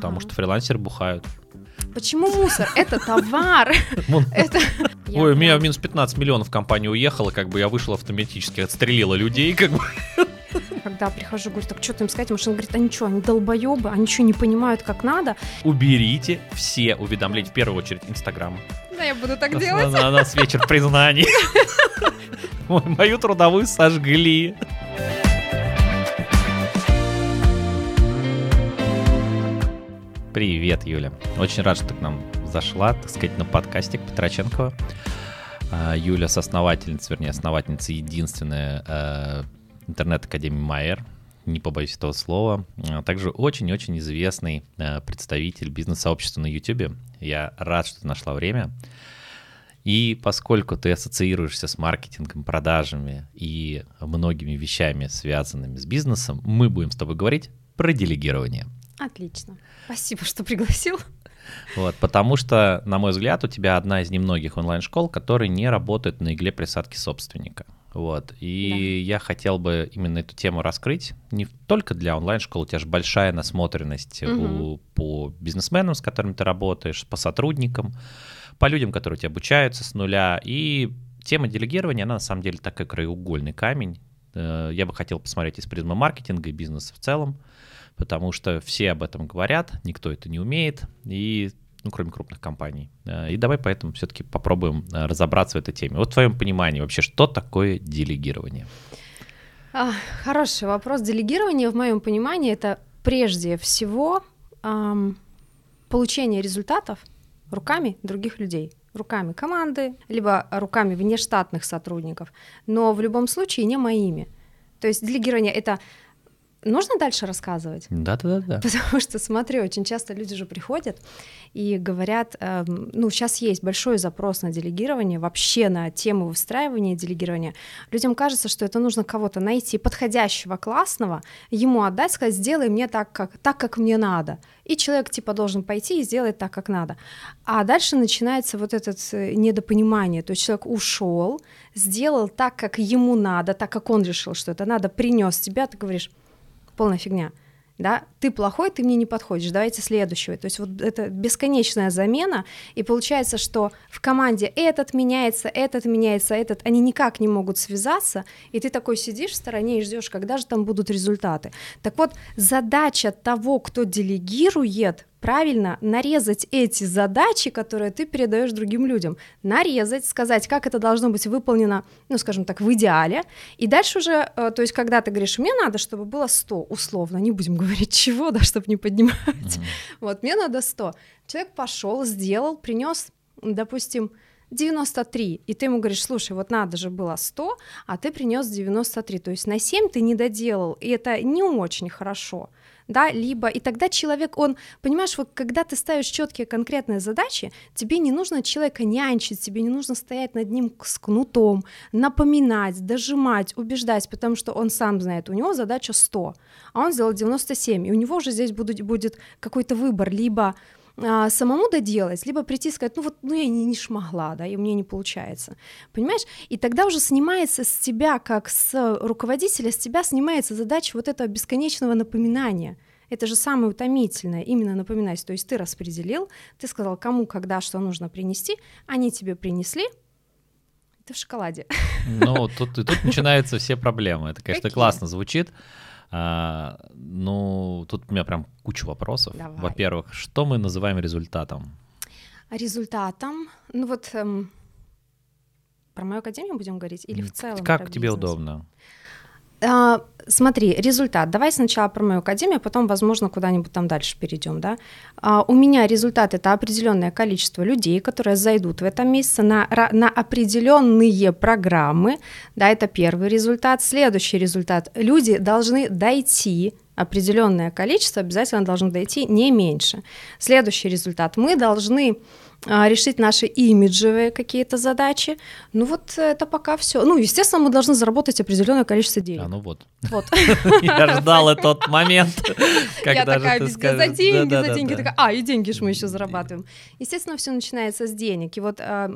потому что фрилансеры бухают. Почему мусор? Это товар. Ой, у меня минус 15 миллионов компания уехала, как бы я вышел автоматически, отстрелила людей, как бы. Когда прихожу, говорю, так что ты им сказать? Машина говорит, они что, они долбоебы, они что, не понимают, как надо? Уберите все уведомления, в первую очередь, Инстаграм. Да, я буду так делать. на нас вечер признаний. Мою трудовую сожгли. Привет, Юля. Очень рад, что ты к нам зашла, так сказать, на подкастик Петроченкова. А, Юля соосновательница, вернее, основательница единственная э, интернет-академии Майер, не побоюсь этого слова. А Также очень-очень известный э, представитель бизнес-сообщества на YouTube. Я рад, что ты нашла время. И поскольку ты ассоциируешься с маркетингом, продажами и многими вещами, связанными с бизнесом, мы будем с тобой говорить про делегирование. Отлично. Спасибо, что пригласил. Вот, потому что, на мой взгляд, у тебя одна из немногих онлайн-школ, которые не работают на игле присадки собственника. Вот. И я хотел бы именно эту тему раскрыть не только для онлайн-школ, у тебя же большая насмотренность Мгм. у- по бизнесменам, с которыми ты работаешь, по сотрудникам, по людям, которые у тебя обучаются с нуля. И тема делегирования, она на самом деле такой краеугольный камень. Э, Я бы хотел посмотреть из призмы маркетинга и бизнеса в целом, потому что все об этом говорят, никто это не умеет, и, ну, кроме крупных компаний. Э, И давай поэтому все-таки попробуем э, разобраться в этой теме. Вот в твоем понимании вообще, что такое делегирование? А, Хороший вопрос. Делегирование, в моем понимании, это прежде всего ам, получение результатов руками других людей, руками команды, либо руками внештатных сотрудников, но в любом случае не моими. То есть делегирование это нужно дальше рассказывать? Да-да-да. Потому что, смотри, очень часто люди же приходят и говорят, эм, ну, сейчас есть большой запрос на делегирование, вообще на тему выстраивания делегирования. Людям кажется, что это нужно кого-то найти подходящего, классного, ему отдать, сказать, сделай мне так, как, так, как мне надо. И человек, типа, должен пойти и сделать так, как надо. А дальше начинается вот это э, недопонимание. То есть человек ушел, сделал так, как ему надо, так, как он решил, что это надо, принес тебя, ты говоришь, полная фигня. Да, ты плохой, ты мне не подходишь, давайте следующего. То есть вот это бесконечная замена, и получается, что в команде этот меняется, этот меняется, этот, они никак не могут связаться, и ты такой сидишь в стороне и ждешь, когда же там будут результаты. Так вот, задача того, кто делегирует, правильно нарезать эти задачи, которые ты передаешь другим людям, нарезать, сказать, как это должно быть выполнено, ну, скажем так, в идеале, и дальше уже, э, то есть, когда ты говоришь, мне надо, чтобы было 100, условно, не будем говорить чего, да, чтобы не поднимать, Мгм. вот, мне надо 100. Человек пошел, сделал, принес, допустим, 93, и ты ему говоришь, слушай, вот надо же было 100, а ты принес 93, то есть на 7 ты не доделал, и это не очень хорошо, да, либо, и тогда человек, он, понимаешь, вот когда ты ставишь четкие конкретные задачи, тебе не нужно человека нянчить, тебе не нужно стоять над ним с кнутом, напоминать, дожимать, убеждать, потому что он сам знает, у него задача 100, а он сделал 97, и у него уже здесь будет, будет какой-то выбор, либо а, самому доделать, либо прийти и сказать, ну вот, ну я не, не шмогла, да, и мне не получается, понимаешь? И тогда уже снимается с тебя, как с руководителя, с тебя снимается задача вот этого бесконечного напоминания. Это же самое утомительное, именно напоминать. То есть ты распределил, ты сказал, кому, когда, что нужно принести, они тебе принесли, ты в шоколаде. Ну, тут, тут начинаются все проблемы. Это, конечно, Какие? классно звучит. А, ну, тут у меня прям куча вопросов. Давай. Во-первых, что мы называем результатом? Результатом, ну вот эм, про мою академию будем говорить или в целом? Как тебе удобно? А, смотри, результат. Давай сначала про мою академию, потом, возможно, куда-нибудь там дальше перейдем, да. А, у меня результат это определенное количество людей, которые зайдут в этом месяце на, на определенные программы, да, это первый результат. Следующий результат. Люди должны дойти определенное количество, обязательно должны дойти не меньше. Следующий результат. Мы должны а, решить наши имиджевые какие-то задачи. Ну вот это пока все. Ну, естественно, мы должны заработать определенное количество денег. А, ну вот. Вот. Я ждал этот момент, Я когда такая за деньги, за деньги. Такая, а, и деньги же мы еще зарабатываем. Естественно, все начинается с денег. И вот а,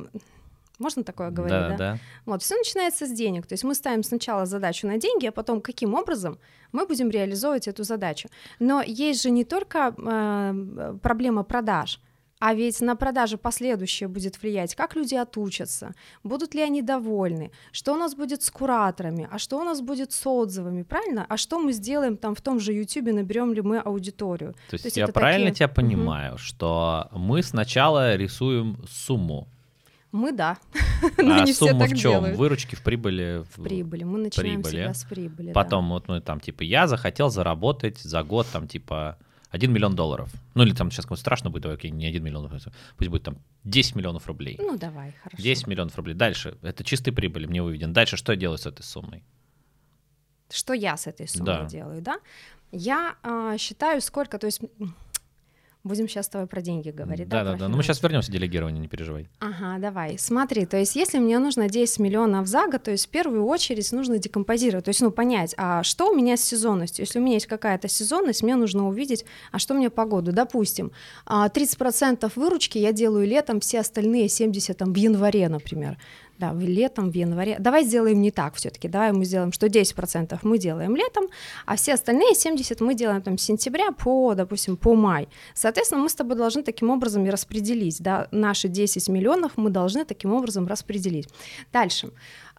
Можно такое говорить, Да, да? да. Вот, все начинается с денег. То есть мы ставим сначала задачу на деньги, а потом каким образом мы будем реализовывать эту задачу. Но есть же не только э, проблема продаж, а ведь на продажи последующее будет влиять, как люди отучатся, будут ли они довольны, что у нас будет с кураторами, а что у нас будет с отзывами, правильно? А что мы сделаем там в том же YouTube, наберем ли мы аудиторию? То есть, То есть я правильно такие- тебя понимаю, что мы сначала рисуем сумму, Мы да, но а не все сумма так в чем? делают. Выручки в прибыли. В прибыли. Мы начинаем прибыли. всегда с прибыли. да. Потом вот мы там типа я захотел заработать за год там типа 1 миллион долларов. Ну или там сейчас кому страшно будет, давай, окей, не 1 миллион, пусть будет там 10 миллионов рублей. Ну давай, хорошо. 10 миллионов рублей. Дальше, это чистые прибыли, мне выведен. Дальше что я делаю с этой суммой? Что я с этой суммой Да. делаю, да? Я а, считаю, сколько, то есть будем сейчас с тобой про деньги говорить, да? Да, да, да. Ну мы финансы? сейчас вернемся к делегированию, не переживай. Ага, давай. Смотри, то есть если мне нужно 10 миллионов за год, то есть в первую очередь нужно декомпозировать, то есть ну понять, а что у меня с сезонностью? Если у меня есть какая-то сезонность, мне нужно увидеть, а что мне по году? Допустим, а, 30% выручки я делаю летом, все остальные 70% там в январе, например. Да, в летом, в январе. Давай сделаем не так все-таки. Давай мы сделаем, что 10% мы делаем летом, а все остальные 70 мы делаем там с сентября по, допустим, по май. Соответственно, мы с тобой должны таким образом и распределить, да, наши 10 миллионов мы должны таким образом распределить. Дальше.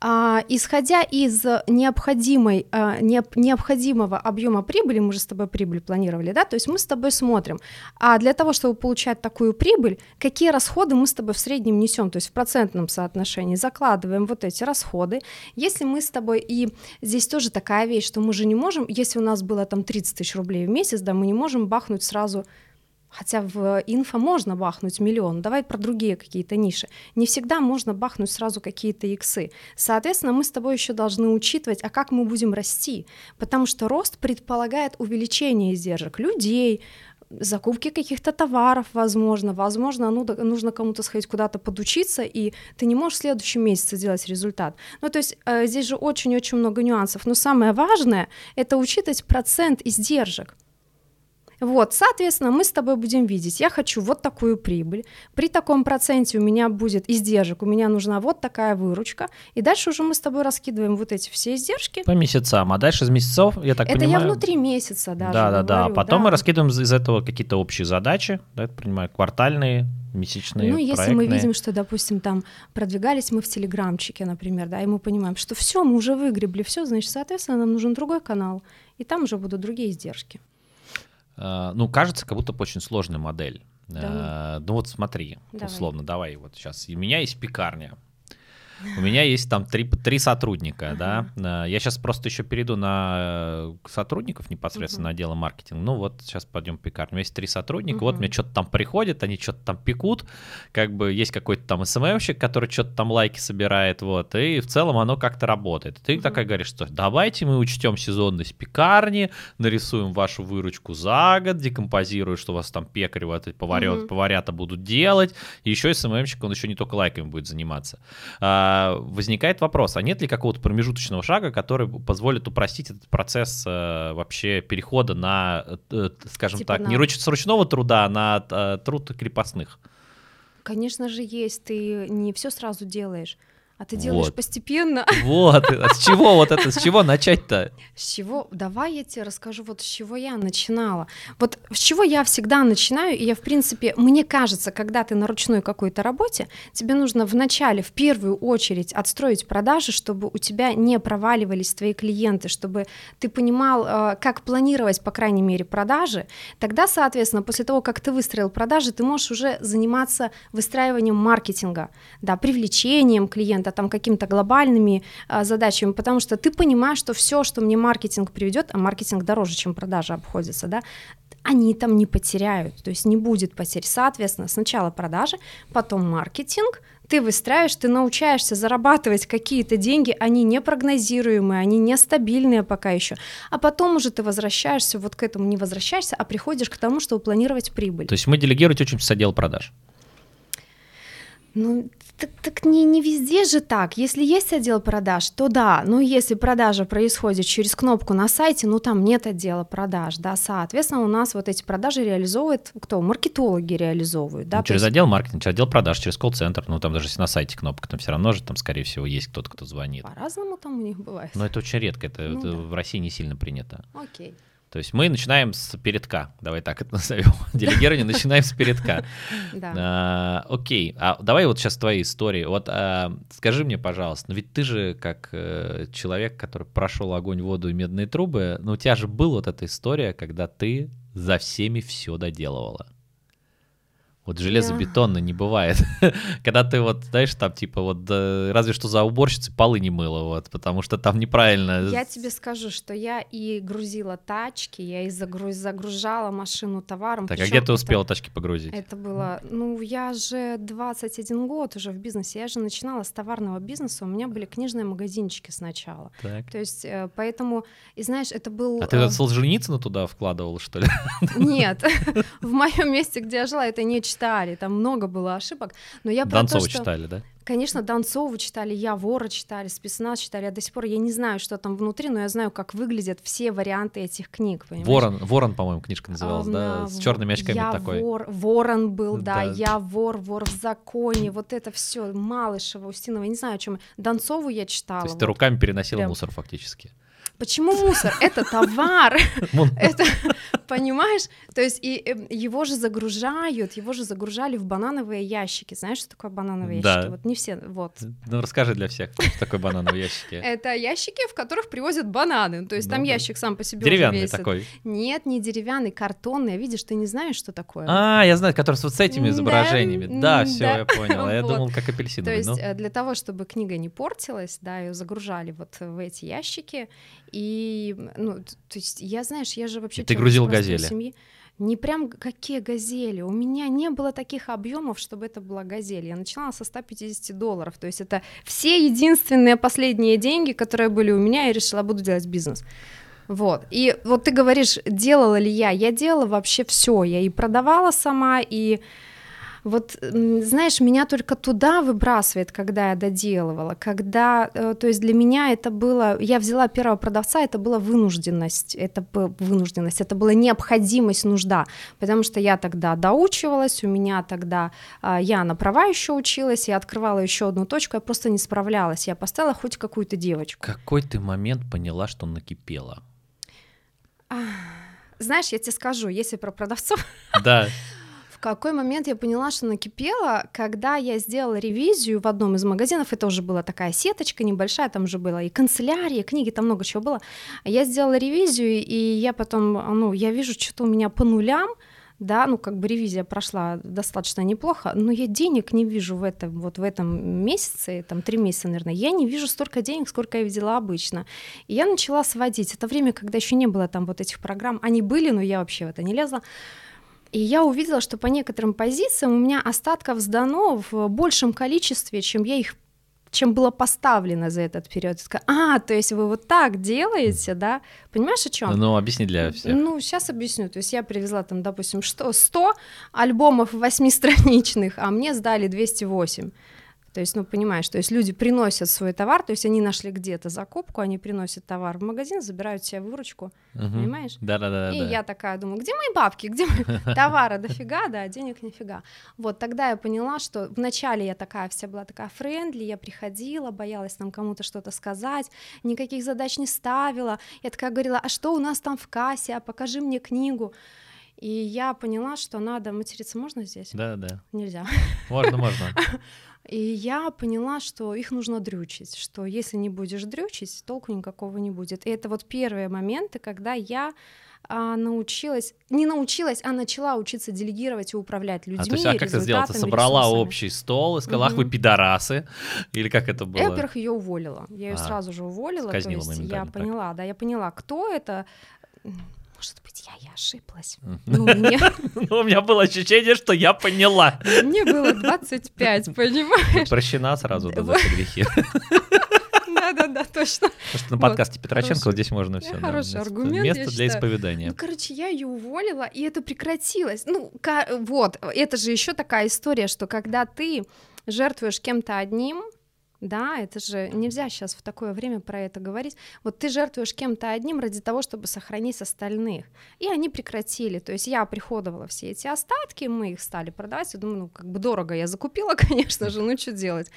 А, исходя из необходимой, а, необ- необходимого объема прибыли, мы же с тобой прибыль планировали, да, то есть мы с тобой смотрим, а для того, чтобы получать такую прибыль, какие расходы мы с тобой в среднем несем, то есть в процентном соотношении закладываем вот эти расходы. Если мы с тобой, и здесь тоже такая вещь, что мы же не можем, если у нас было там 30 тысяч рублей в месяц, да, мы не можем бахнуть сразу Хотя в инфо можно бахнуть миллион, давай про другие какие-то ниши. Не всегда можно бахнуть сразу какие-то иксы. Соответственно, мы с тобой еще должны учитывать, а как мы будем расти, потому что рост предполагает увеличение издержек людей, закупки каких-то товаров, возможно, возможно, ну, нужно кому-то сходить куда-то подучиться, и ты не можешь в следующем месяце делать результат. Ну, то есть э, здесь же очень-очень много нюансов, но самое важное — это учитывать процент издержек. Вот, соответственно, мы с тобой будем видеть, я хочу вот такую прибыль, при таком проценте у меня будет издержек, у меня нужна вот такая выручка, и дальше уже мы с тобой раскидываем вот эти все издержки. По месяцам, а дальше из месяцев, я так Это понимаю... я внутри месяца даже Да, да, Потом мы да. раскидываем из этого какие-то общие задачи, да, я понимаю, квартальные, месячные, Ну, если проектные. мы видим, что, допустим, там продвигались мы в Телеграмчике, например, да, и мы понимаем, что все, мы уже выгребли все, значит, соответственно, нам нужен другой канал, и там уже будут другие издержки. Э, Ну, кажется, как будто очень сложная модель. Да Э, Ну вот смотри, Давай. условно, давай вот сейчас. У меня есть пекарня. У меня есть там три, три сотрудника, да. Э, Я сейчас просто еще перейду на э, сотрудников непосредственно Мгм. отдела маркетинга. Ну вот сейчас пойдем в пекарню. У меня есть три сотрудника, вот мне что-то там приходит, они что-то там пекут, как бы есть какой-то там СММщик, который что-то там лайки собирает, вот, и в целом оно как-то работает. Ты такая говоришь, что давайте мы учтем сезонность пекарни, нарисуем вашу выручку за год, декомпозируем, что у вас там пекарь, вот, Мгм. поварята будут делать, и еще СММщик, он еще не только лайками будет заниматься. А, возникает вопрос, а нет ли какого-то промежуточного шага, который позволит упростить этот процесс э, вообще перехода на, э, э, скажем Типа так, не на- руч- с ручного труда на э, труд крепостных? Конечно же, есть, ты не все сразу делаешь, а ты делаешь Вот. постепенно. Вот, а с чего вот это, с чего начать-то? С чего? Давай я тебе расскажу, вот с чего я начинала. Вот с чего я всегда начинаю, и я, в принципе, мне кажется, когда ты на ручной какой-то работе, тебе нужно вначале, в первую очередь, отстроить продажи, чтобы у тебя не проваливались твои клиенты, чтобы ты понимал, э, как планировать, по крайней мере, продажи. Тогда, соответственно, после того, как ты выстроил продажи, ты можешь уже заниматься выстраиванием маркетинга, да, привлечением клиента, там какими-то глобальными а, задачами, потому что ты понимаешь, что все, что мне маркетинг приведет, а маркетинг дороже, чем продажа обходится, да, они там не потеряют, то есть не будет потерь. Соответственно, сначала продажи, потом маркетинг, ты выстраиваешь, ты научаешься зарабатывать какие-то деньги, они непрогнозируемые, они нестабильные пока еще, а потом уже ты возвращаешься вот к этому, не возвращаешься, а приходишь к тому, чтобы планировать прибыль. То есть мы делегировать учимся с отдела продаж. Ну, Так, так не, не везде же так. Если есть отдел продаж, то да. Но если продажа происходит через кнопку на сайте, ну там нет отдела продаж, да. Соответственно, у нас вот эти продажи реализовывают кто? Маркетологи реализовывают, да. Ну, через есть... отдел маркетинга, через отдел продаж, через колл-центр. Ну там даже если на сайте кнопка, там все равно же там, скорее всего, есть кто-то, кто звонит. По-разному там у них бывает. Но это очень редко, это, Ну это да. в России не сильно принято. Окей. То есть мы начинаем с передка, давай так это назовем. Делегирование начинаем с передка. Да. А, окей, а давай вот сейчас твои истории. Вот а, скажи мне, пожалуйста, ну ведь ты же как э, человек, который прошел огонь, воду и медные трубы, ну у тебя же была вот эта история, когда ты за всеми все доделывала. Вот железобетонно не бывает. Когда ты вот, знаешь, там типа вот разве что за уборщицей полы не мыла, вот, потому что там неправильно. Я тебе скажу, что я и грузила тачки, я и загруз- загружала машину товаром. Так, а где ты это- успела тачки погрузить? Это было, ну, я же 21 год уже в бизнесе, я же начинала с товарного бизнеса, у меня были книжные магазинчики сначала. Так. То есть, э, поэтому, и знаешь, это был... А ты э, Солженицына туда вкладывал, что ли? Нет, в моем месте, где я жила, это не читали, там много было ошибок, но я про Донцова то, что... читали, да? Конечно, Донцову читали, я Вора читали, Спецназ читали, я до сих пор, я не знаю, что там внутри, но я знаю, как выглядят все варианты этих книг, понимаешь? Ворон, Ворон, по-моему, книжка называлась, А, да, с черными очками я такой. Вор, ворон был, да, Да. я вор, вор в законе, вот это все, Малышева, Устинова, я не знаю, о чем. Донцову я читала. То есть ты вот. руками переносила Прям. мусор фактически. Почему мусор? Это товар, это, понимаешь? То есть и э, его же загружают, его же загружали в банановые ящики. Знаешь, что такое банановые Да. ящики? Вот не все, вот. Ну, расскажи для всех, что такое банан в ящике. Это ящики, в которых привозят бананы. То есть Ну там да. ящик сам по себе Деревянный такой. Нет, не деревянный, картонный. Видишь, ты не знаешь, что такое. А, я знаю, который с вот с этими изображениями. Да, все, я понял. Я думал, как То апельсиновый. есть ну. э, для того, чтобы книга не портилась, да, ее загружали вот в эти ящики. И, ну, то есть я, знаешь, я же вообще И ты грузил «Газели»? семьи. Не прям какие газели. У меня не было таких объемов, чтобы это была газель. Я начинала со 150 долларов. То есть это все единственные последние деньги, которые были у меня, и решила, буду делать бизнес. Вот. И вот ты говоришь, делала ли я? Я делала вообще все. Я и продавала сама, и вот, знаешь, меня только туда выбрасывает, когда я доделывала, когда, э, то есть для меня это было, я взяла первого продавца, это была вынужденность, это была вынужденность, это была необходимость, нужда, потому что я тогда доучивалась, у меня тогда, а, я на права еще училась, я открывала еще одну точку, я просто не справлялась, я поставила хоть какую-то девочку. Какой ты момент поняла, что накипело? Знаешь, я тебе скажу, если про продавцов, Да. Какой момент я поняла, что накипело, когда я сделала ревизию в одном из магазинов, это уже была такая сеточка небольшая, там уже было и канцелярия, и книги, там много чего было. Я сделала ревизию, и я потом, ну, я вижу, что-то у меня по нулям, да, ну, как бы ревизия прошла достаточно неплохо, но я денег не вижу в этом, вот в этом месяце, там три месяца, наверное, я не вижу столько денег, сколько я видела обычно. И я начала сводить. Это время, когда еще не было там вот этих программ, они были, но я вообще в это не лезла. И я увидела, что по некоторым позициям у меня остатков сдано в большем количестве, чем я их чем было поставлено за этот период. Такая, а, то есть вы вот так делаете, да? Понимаешь, о чем? Ну, объясни для всех. Ну, сейчас объясню. То есть я привезла там, допустим, что 100 альбомов восьмистраничных, а мне сдали 208. То есть, ну, понимаешь, то есть люди приносят свой товар, то есть они нашли где-то закупку, они приносят товар в магазин, забирают себе выручку, Мгм. понимаешь? Да-да-да. И да. я такая думаю, где мои бабки, где мои товара дофига, да, денег нифига. Вот тогда я поняла, что вначале я такая вся была такая френдли, я приходила, боялась там кому-то что-то сказать, никаких задач не ставила. Я такая говорила, а что у нас там в кассе, а покажи мне книгу. И я поняла, что надо материться можно здесь? Да-да. Нельзя. Можно, можно. И я поняла, что их нужно дрючить, что если не будешь дрючить, толку никакого не будет. И это вот первые моменты, когда я а, научилась, не научилась, а начала учиться делегировать и управлять людьми. А, то есть, а как ты сделала? Ты собрала ресурсами. общий стол и сказала, ах, вы пидорасы? Или как это было? Я, во-первых, ее уволила. Я ее А, сразу же уволила. То есть я моментально, так. поняла, да, я поняла, кто это. Может быть, я, я ошиблась. Ну, мне, Ну, У меня было ощущение, что я поняла. мне было 25, понимаешь? Прощена сразу да, за Вот. грехи. Да-да-да, точно. Потому что на Вот. подкасте Петроченко Хороший- вот здесь можно все. хороший аргумент, Место для считаю. исповедания. Ну, короче, я ее уволила, и это прекратилось. Ну, вот, это же еще такая история, что когда ты жертвуешь кем-то одним, да, это же нельзя сейчас в такое время про это говорить. Вот ты жертвуешь кем-то одним ради того, чтобы сохранить остальных. И они прекратили. То есть я приходовала все эти остатки, мы их стали продавать. Я думаю, ну, как бы дорого я закупила, конечно же, ну что делать.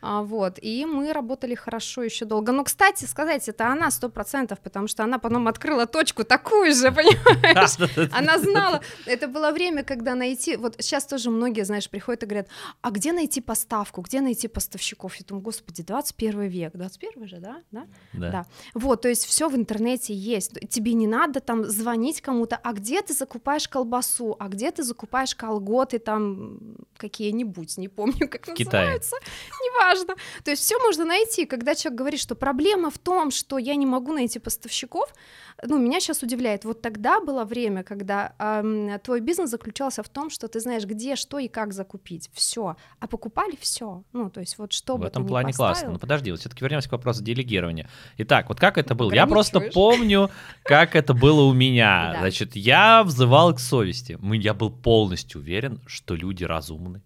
А, вот, и мы работали хорошо еще долго. Но, кстати, сказать, это она сто процентов, потому что она потом открыла точку такую же, понимаешь? Она знала. Это было время, когда найти... Вот сейчас тоже многие, знаешь, приходят и говорят, а где найти поставку, где найти поставщиков? Я думаю, господи, 21 век, 21 же, да? Да. да. Вот, то есть все в интернете есть. Тебе не надо там звонить кому-то, а где ты закупаешь колбасу, а где ты закупаешь колготы там какие-нибудь, не помню, как называются. Неважно важно. То есть все можно найти. Когда человек говорит, что проблема в том, что я не могу найти поставщиков, ну, меня сейчас удивляет. Вот тогда было время, когда э, твой бизнес заключался в том, что ты знаешь, где, что и как закупить. Все. А покупали все. Ну, то есть вот что В этом плане классно. Ну, подожди, вот все-таки вернемся к вопросу делегирования. Итак, вот как это было? Я просто помню, как это было у меня. Значит, я взывал к совести. Я был полностью уверен, что люди разумны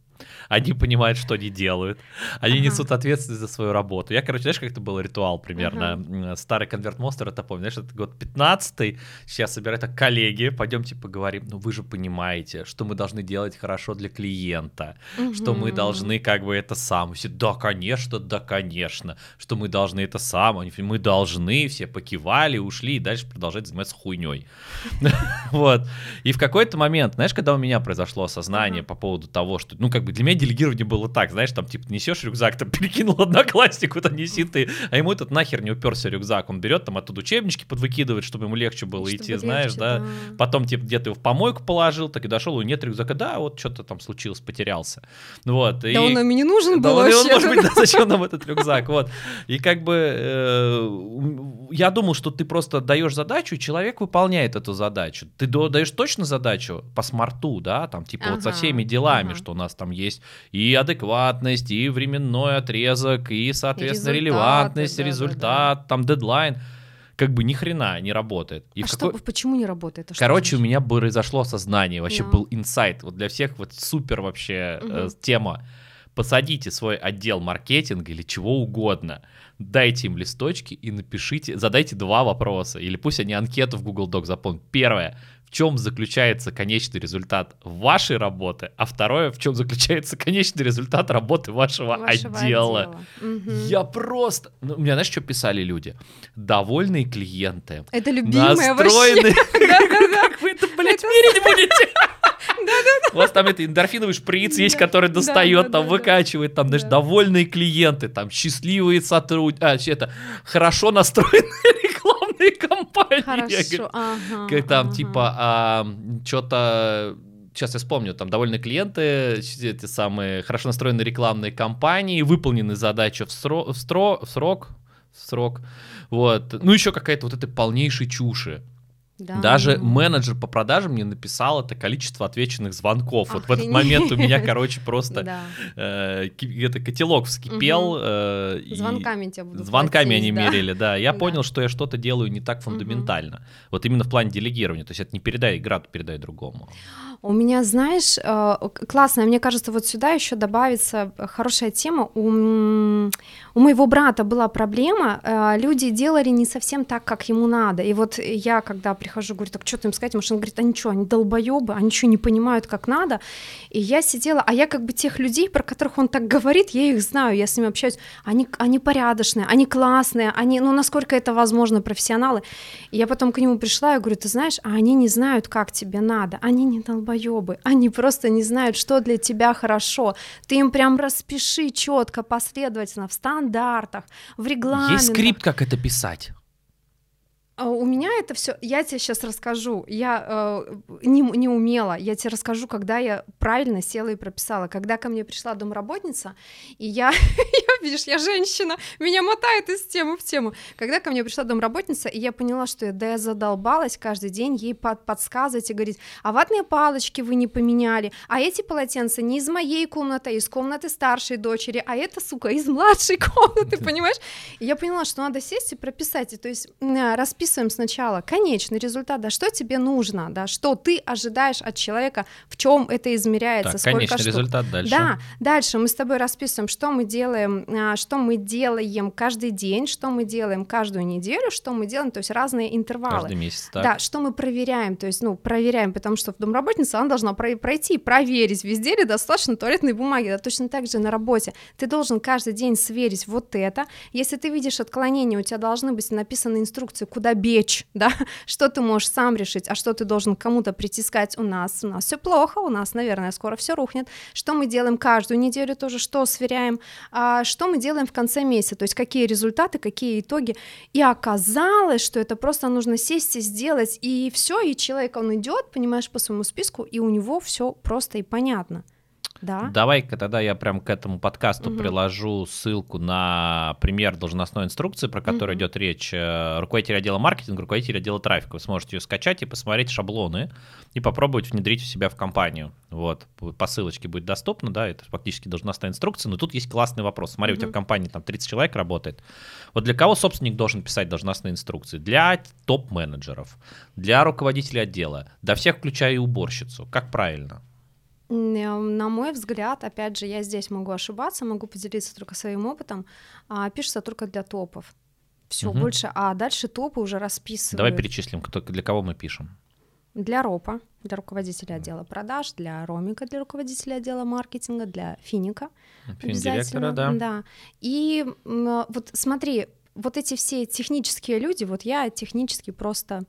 они понимают, что они делают, они ага. несут ответственность за свою работу. Я, короче, знаешь, как это был ритуал примерно? Ага. Старый конвертмостер, это помню, знаешь, это год 15 сейчас собирают так, коллеги, пойдемте поговорим, ну вы же понимаете, что мы должны делать хорошо для клиента, угу. что мы должны как бы это сам, все, да, конечно, да, конечно, что мы должны это сам, мы должны, все покивали, ушли и дальше продолжать заниматься хуйней. Вот. И в какой-то момент, знаешь, когда у меня произошло осознание по поводу того, что, ну, как бы для меня делегирование было так, знаешь, там, типа, несешь рюкзак, там, перекинул однокласснику, там, неси ты, а ему этот нахер не уперся рюкзак, он берет там оттуда учебнички подвыкидывает, чтобы ему легче было чтобы идти, легче, знаешь, да? да, потом, типа, где-то его в помойку положил, так и дошел, и нет рюкзака, да, вот что-то там случилось, потерялся, вот. Да и... он нам и не нужен да, был он, вообще. Он, может быть, да, зачем нам этот рюкзак, вот. И как бы э, я думал, что ты просто даешь задачу, и человек выполняет эту задачу. Ты даешь точно задачу по смарту, да, там, типа, ага, вот со всеми делами, ага. что у нас там есть и адекватность, и временной отрезок, и, соответственно, Результаты, релевантность, да, результат, да, да. там дедлайн как бы ни хрена не работает. И а какой... что, почему не работает? А Короче, у меня произошло осознание, вообще no. был инсайт. Вот для всех вот супер вообще угу. э, тема. Посадите свой отдел маркетинга или чего угодно, дайте им листочки и напишите, задайте два вопроса, или пусть они анкету в Google Doc заполнят. Первое, чем заключается конечный результат вашей работы, а второе, в чем заключается конечный результат работы вашего, вашего отдела. отдела. Угу. Я просто... Ну, у меня, знаешь, что писали люди? Довольные клиенты. Это любимое настроены... Как вы это, блядь, мерить будете? У вас там это эндорфиновый шприц есть, который достает, там выкачивает, там, знаешь, довольные клиенты, там счастливые сотрудники, а, это хорошо настроенные рекламные кампании. Хорошо, ага, Как там, ага. типа, а, что-то сейчас я вспомню, там довольно клиенты, эти самые хорошо настроенные рекламные кампании, выполнены задачи в, сро, в, стро, в срок, в срок, вот, ну еще какая-то вот этой полнейшей чуши. Да. Даже менеджер по продажам мне написал это количество отвеченных звонков. Охренеть. Вот в этот момент у меня, короче, просто э, это котелок вскипел. Э, звонками тебя будут Звонками они мерили, да. Я понял, что я что-то делаю не так фундаментально. Вот именно в плане делегирования. То есть это не передай игра, передай другому. У меня, знаешь, э, классно, мне кажется, вот сюда еще добавится хорошая тема. У, у моего брата была проблема, э, люди делали не совсем так, как ему надо. И вот я, когда прихожу, говорю, так что ты им сказать? Может, он говорит, а ничего, они долбоебы, они ничего не понимают, как надо. И я сидела, а я как бы тех людей, про которых он так говорит, я их знаю, я с ними общаюсь, они, они порядочные, они классные, они, ну, насколько это возможно, профессионалы. И я потом к нему пришла и говорю, ты знаешь, а они не знают, как тебе надо, они не долбоебы долбоебы, они просто не знают, что для тебя хорошо. Ты им прям распиши четко, последовательно, в стандартах, в регламентах. Есть скрипт, как это писать. А, у меня это все, я тебе сейчас расскажу. Я э, не, не умела. Я тебе расскажу, когда я правильно села и прописала. Когда ко мне пришла домработница, и я, я видишь, я женщина, меня мотает из темы в тему. Когда ко мне пришла домработница, и я поняла, что я, да я задолбалась каждый день ей под, подсказывать и говорить, а ватные палочки вы не поменяли, а эти полотенца не из моей комнаты, а из комнаты старшей дочери, а это, сука, из младшей комнаты, понимаешь? И я поняла, что надо сесть и прописать, и, то есть расписать расписываем сначала конечный результат, да, что тебе нужно, да, что ты ожидаешь от человека, в чем это измеряется, Так, сколько конечный штук. результат дальше. Да, дальше мы с тобой расписываем, что мы делаем, а, что мы делаем каждый день, что мы делаем каждую неделю, что мы делаем, то есть разные интервалы. Каждый месяц, так. Да, что мы проверяем, то есть, ну, проверяем, потому что домработница, она должна про- пройти, проверить, везде ли достаточно туалетной бумаги, да, точно так же на работе. Ты должен каждый день сверить вот это. Если ты видишь отклонение, у тебя должны быть написаны инструкции, куда бечь, да, что ты можешь сам решить, а что ты должен кому-то притискать у нас, у нас все плохо, у нас, наверное, скоро все рухнет. Что мы делаем каждую неделю тоже, что сверяем, а, что мы делаем в конце месяца, то есть какие результаты, какие итоги. И оказалось, что это просто нужно сесть и сделать, и все, и человек, он идет, понимаешь, по своему списку, и у него все просто и понятно. Да? Давай-ка тогда я прям к этому подкасту Мгм. приложу ссылку на пример должностной инструкции, про которую Мгм. идет речь. Э, Руководитель отдела маркетинга, руководитель отдела трафика. Вы сможете ее скачать и посмотреть шаблоны и попробовать внедрить у себя в компанию. Вот, по ссылочке будет доступно, да, это фактически должностная инструкция, но тут есть классный вопрос. Смотри, у тебя в компании там 30 человек работает. Вот для кого собственник должен писать должностные инструкции? Для топ-менеджеров, для руководителей отдела, до всех, включая и уборщицу. Как правильно? Э, На мой взгляд, опять же, я здесь могу ошибаться, могу поделиться только своим опытом, а, пишется только для топов. Все Мгм. больше, а дальше топы уже расписывают. Давай перечислим, кто, для кого мы пишем. Для РОПа, для руководителя отдела продаж, для Ромика, для руководителя отдела маркетинга, для Финика. Финдиректора, да. Да. И м, вот смотри, вот эти все технические люди, вот я технически просто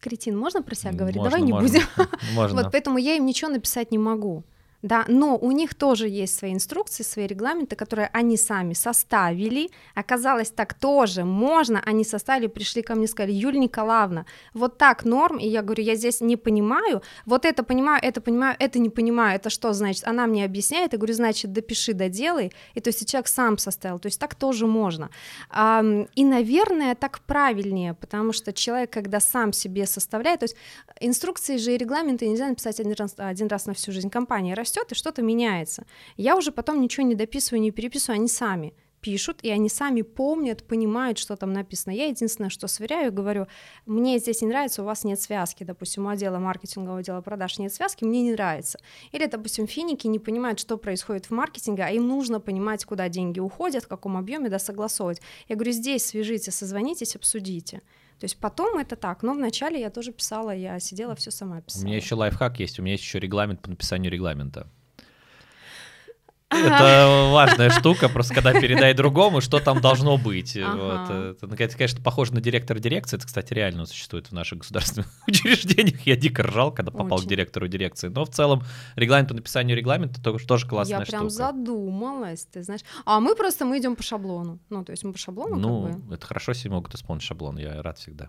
кретин, можно про себя говорить? Можно, Давай не можно. будем. Можно. Вот поэтому я им ничего написать не могу. Да, но у них тоже есть свои инструкции, свои регламенты, которые они сами составили. Оказалось, так тоже можно. Они составили, пришли ко мне сказали, Юлия Николаевна, вот так норм. И я говорю, я здесь не понимаю, вот это понимаю, это понимаю, это не понимаю. Это что значит? Она мне объясняет, я говорю, значит, допиши, доделай. И то есть человек сам составил. То есть так тоже можно. И, наверное, так правильнее, потому что человек, когда сам себе составляет, то есть инструкции же и регламенты нельзя написать один раз, один раз на всю жизнь. Компания растет и что-то меняется. Я уже потом ничего не дописываю, не переписываю, они сами пишут, и они сами помнят, понимают, что там написано. Я единственное, что сверяю, говорю, мне здесь не нравится, у вас нет связки, допустим, у отдела маркетингового отдела продаж нет связки, мне не нравится. Или, допустим, финики не понимают, что происходит в маркетинге, а им нужно понимать, куда деньги уходят, в каком объеме, да, согласовывать. Я говорю, здесь свяжите, созвонитесь, обсудите. То есть потом это так, но вначале я тоже писала, я сидела, все сама У писала. меня еще лайфхак есть, у меня есть еще регламент по написанию регламента. Это важная штука, просто когда передай другому, что там должно быть. Ага. Вот. Это, ну, это, конечно, похоже на директора дирекции. Это, кстати, реально существует в наших государственных учреждениях. Я дико ржал, когда попал к Очень. директору дирекции. Но в целом регламент по написанию регламента тоже, классная я прям штука. задумалась, ты знаешь. А мы просто мы идем по шаблону. Ну, то есть мы по шаблону Ну, как бы. это хорошо, если могут исполнить шаблон, я рад всегда.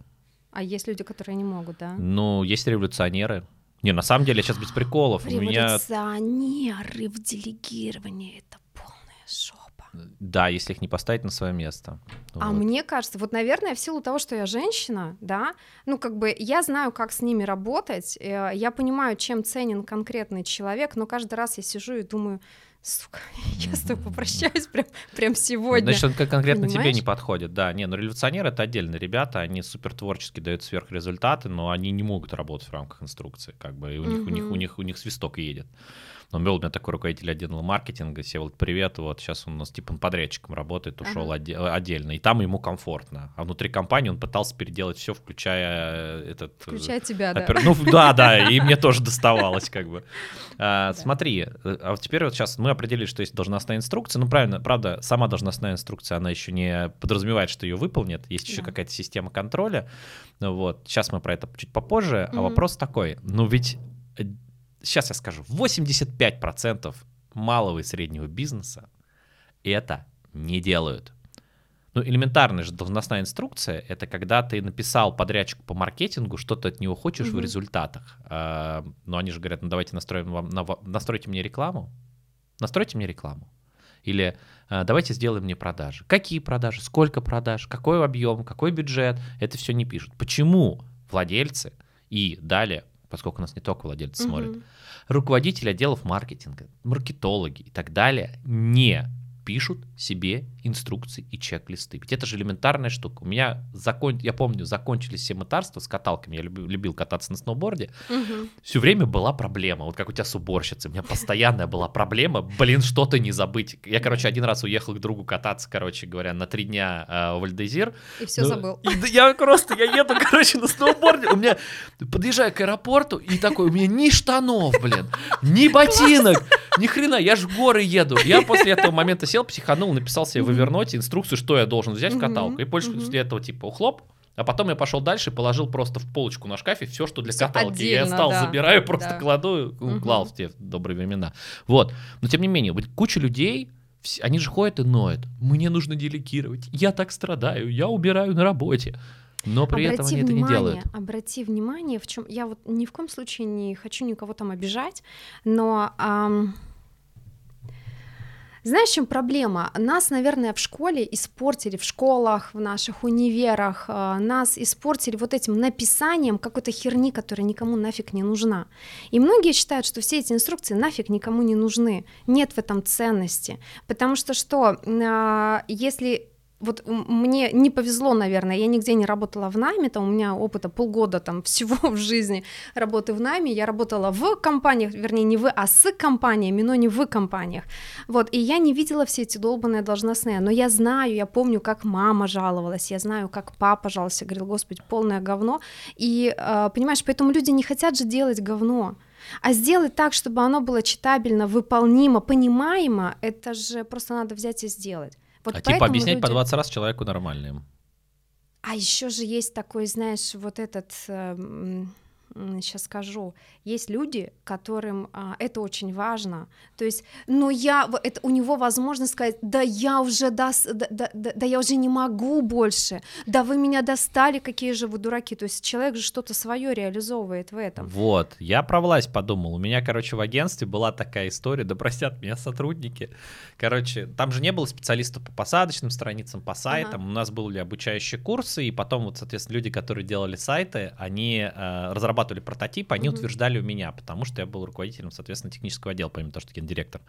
А есть люди, которые не могут, да? Ну, есть революционеры. Не, на самом деле, сейчас без приколов. У меня Революционеры в делегировании это полная жопа. Да, если их не поставить на свое место. А Вот. мне кажется, вот, наверное, в силу того, что я женщина, да, ну, как бы я знаю, как с ними работать, э, я понимаю, чем ценен конкретный человек, но каждый раз я сижу и думаю, сука, я с тобой попрощаюсь прям, прям сегодня. Значит, он кон- конкретно тебе Понимаешь? не подходит. Да, не, ну революционеры это отдельные ребята, они супер творчески дают сверхрезультаты, но они не могут работать в рамках инструкции, как бы, и у них, у них, у них, у них свисток едет. Но был у меня такой руководитель отдела маркетинга, Севолод, привет, вот сейчас он у нас типа подрядчиком работает, ушел Ага. отде- отдельно, и там ему комфортно. А внутри компании он пытался переделать все, включая э, этот... э, Включая тебя, да. Опер- Ну да, да, и мне тоже доставалось как бы. А, Да. Смотри, э, а теперь вот сейчас мы определили, что есть должностная инструкция. Ну правильно, правда, сама должностная инструкция, она еще не подразумевает, что ее выполнят. Есть еще Да. какая-то система контроля. Вот, сейчас мы про это чуть попозже. А вопрос такой, ну ведь, сейчас я скажу, 85% малого и среднего бизнеса это не делают. Ну, элементарная же должностная инструкция — это когда ты написал подрядчику по маркетингу, что ты от него хочешь в Мгм. результатах. А, но они же говорят, ну давайте настроим вам, на- настройте мне рекламу. Настройте мне рекламу. Или а, давайте сделаем мне продажи. Какие продажи, сколько продаж, какой объем, какой бюджет. Это все не пишут. Почему владельцы и далее, поскольку нас не только владельцы смотрят, Мгм. руководители отделов маркетинга, маркетологи и так далее не пишут себе инструкции и чек-листы. Ведь это же элементарная штука. У меня, закон... я помню, закончились все мытарства с каталками, я любил, любил кататься на сноуборде. Мгм. Все время была проблема, вот как у тебя с уборщицей, у меня постоянная была проблема, блин, что-то не забыть. Я, короче, один раз уехал к другу кататься, короче говоря, на три дня э, в Альдезир, И все ну, забыл. и я просто, я еду, короче, на сноуборде, у меня, подъезжаю к аэропорту, и такой, у меня ни штанов, блин, ни ботинок, ни хрена, я ж в горы еду. Я после этого момента сел, психанул, написал себе в Evernote инструкцию, что я должен взять в каталку. И мгм. после этого, типа, ухлоп, а потом я пошел дальше положил просто в полочку на шкафе все, что для Всё каталки. я стал, да, забираю, просто да. кладу, Мгм. клал в те добрые времена. Вот. Но тем не менее, вот куча людей, они же ходят и ноют. Мне нужно делегировать. Я так страдаю, я убираю на работе. Но при этом они это не делают. Обрати внимание, в чем я вот ни в коем случае не хочу никого там обижать, но ам, знаешь, в чем проблема? Нас, наверное, в школе испортили, в школах, в наших универах, а, нас испортили вот этим написанием какой-то херни, которая никому нафиг не нужна. И многие считают, что все эти инструкции нафиг никому не нужны. Нет в этом ценности. Потому что что, а, если вот мне не повезло, наверное, я нигде не работала в найме, там у меня опыта полгода там всего в жизни работы в найме, я работала в компаниях, вернее, не в, а с компаниями, но не в компаниях, вот, и я не видела все эти долбанные должностные, но я знаю, я помню, как мама жаловалась, я знаю, как папа жаловался, говорил, господи, полное говно, и, э, понимаешь, поэтому люди не хотят же делать говно, а сделать так, чтобы оно было читабельно, выполнимо, понимаемо, это же просто надо взять и сделать. Вот а типа объяснять по люди- 20 раз человеку нормально им. а еще же есть такой, знаешь, вот этот, сейчас скажу, есть люди, которым а, это очень важно. То есть, но я, это у него возможность сказать, да я уже да, да- да- да я уже не могу больше, да вы меня достали, какие же вы дураки. То есть человек же что-то свое реализовывает в этом. Вот, я про власть подумал. У меня, короче, в агентстве была такая история, да простят меня сотрудники. Короче, там же не было специалистов по посадочным страницам, по сайтам. У нас были обучающие курсы, и потом вот, соответственно, люди, которые делали сайты, они э, разрабатывали прототип, они Мгм. утверждали у меня, потому что я был руководителем, соответственно, технического отдела, помимо того, что гендиректор.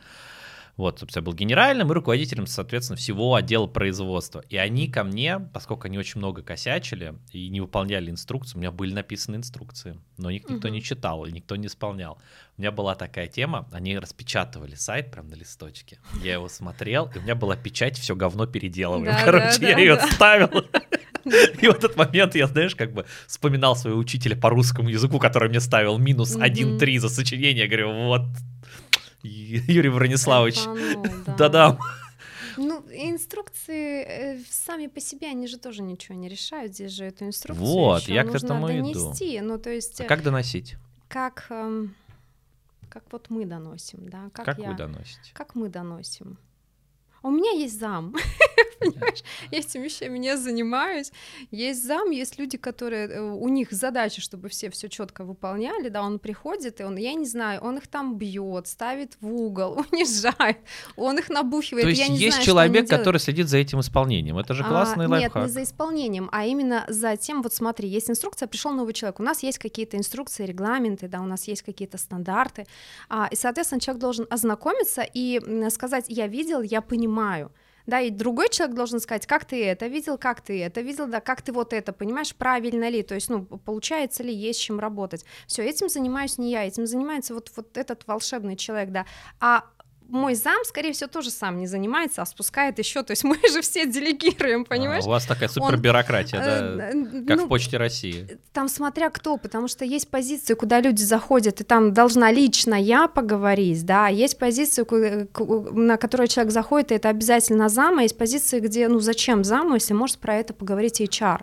Вот, собственно, я был генеральным и руководителем, соответственно, всего отдела производства. И они ко мне, поскольку они очень много косячили и не выполняли инструкции, у меня были написаны инструкции, но их никто Мгм. не читал и никто не исполнял. У меня была такая тема, они распечатывали сайт прям на листочке. Я его смотрел, и у меня была печать, все говно переделываем. Да, Короче, да, я да, ее ставил. И в этот момент я, знаешь, как бы вспоминал своего учителя по русскому языку, который мне ставил минус Мгм. 1-3 за сочинение. Я говорю, вот, Юрий Брониславович, да-да. Ну, инструкции э, сами по себе, они же тоже ничего не решают. Здесь же эту инструкцию Вот, я к нужно этому иду. донести. Ну, то есть, А э, как доносить? как, эм, как вот мы доносим, да? Как, Как я, вы доносите? Как мы доносим? У меня есть зам, понимаешь? Я этими вещами не занимаюсь. Есть зам, есть люди, которые э, у них задача, чтобы все все четко выполняли, да, он приходит и он, я не знаю, он их там бьет, ставит в угол, унижает, он их набухивает. То есть я не есть знаю, человек, который следит за этим исполнением. Это же А, классный Нет, лайфхак. не за исполнением, а именно за тем, вот смотри, есть инструкция, пришел новый человек, у нас есть какие-то инструкции, регламенты, да, у нас есть какие-то стандарты, а, и, соответственно, человек должен ознакомиться и сказать, я видел, я понимаю. Да, и другой человек должен сказать, как ты это видел, как ты это видел, да, как ты вот это понимаешь, правильно ли, то есть, ну, получается ли, есть чем работать. Все, этим занимаюсь не я, этим занимается вот, вот этот волшебный человек, да. А мой зам, скорее всего, тоже сам не занимается, а спускает еще. То есть мы же все делегируем, понимаешь? А, у вас такая супербюрократия, да? Э, э, Как ну, в Почте России. Там смотря кто, потому что есть позиции, куда люди заходят, и там должна лично я поговорить, да, а есть позиции, ку- на которые человек заходит, и это обязательно зам, а есть позиции, где, ну, зачем заму, если может про это поговорить HR.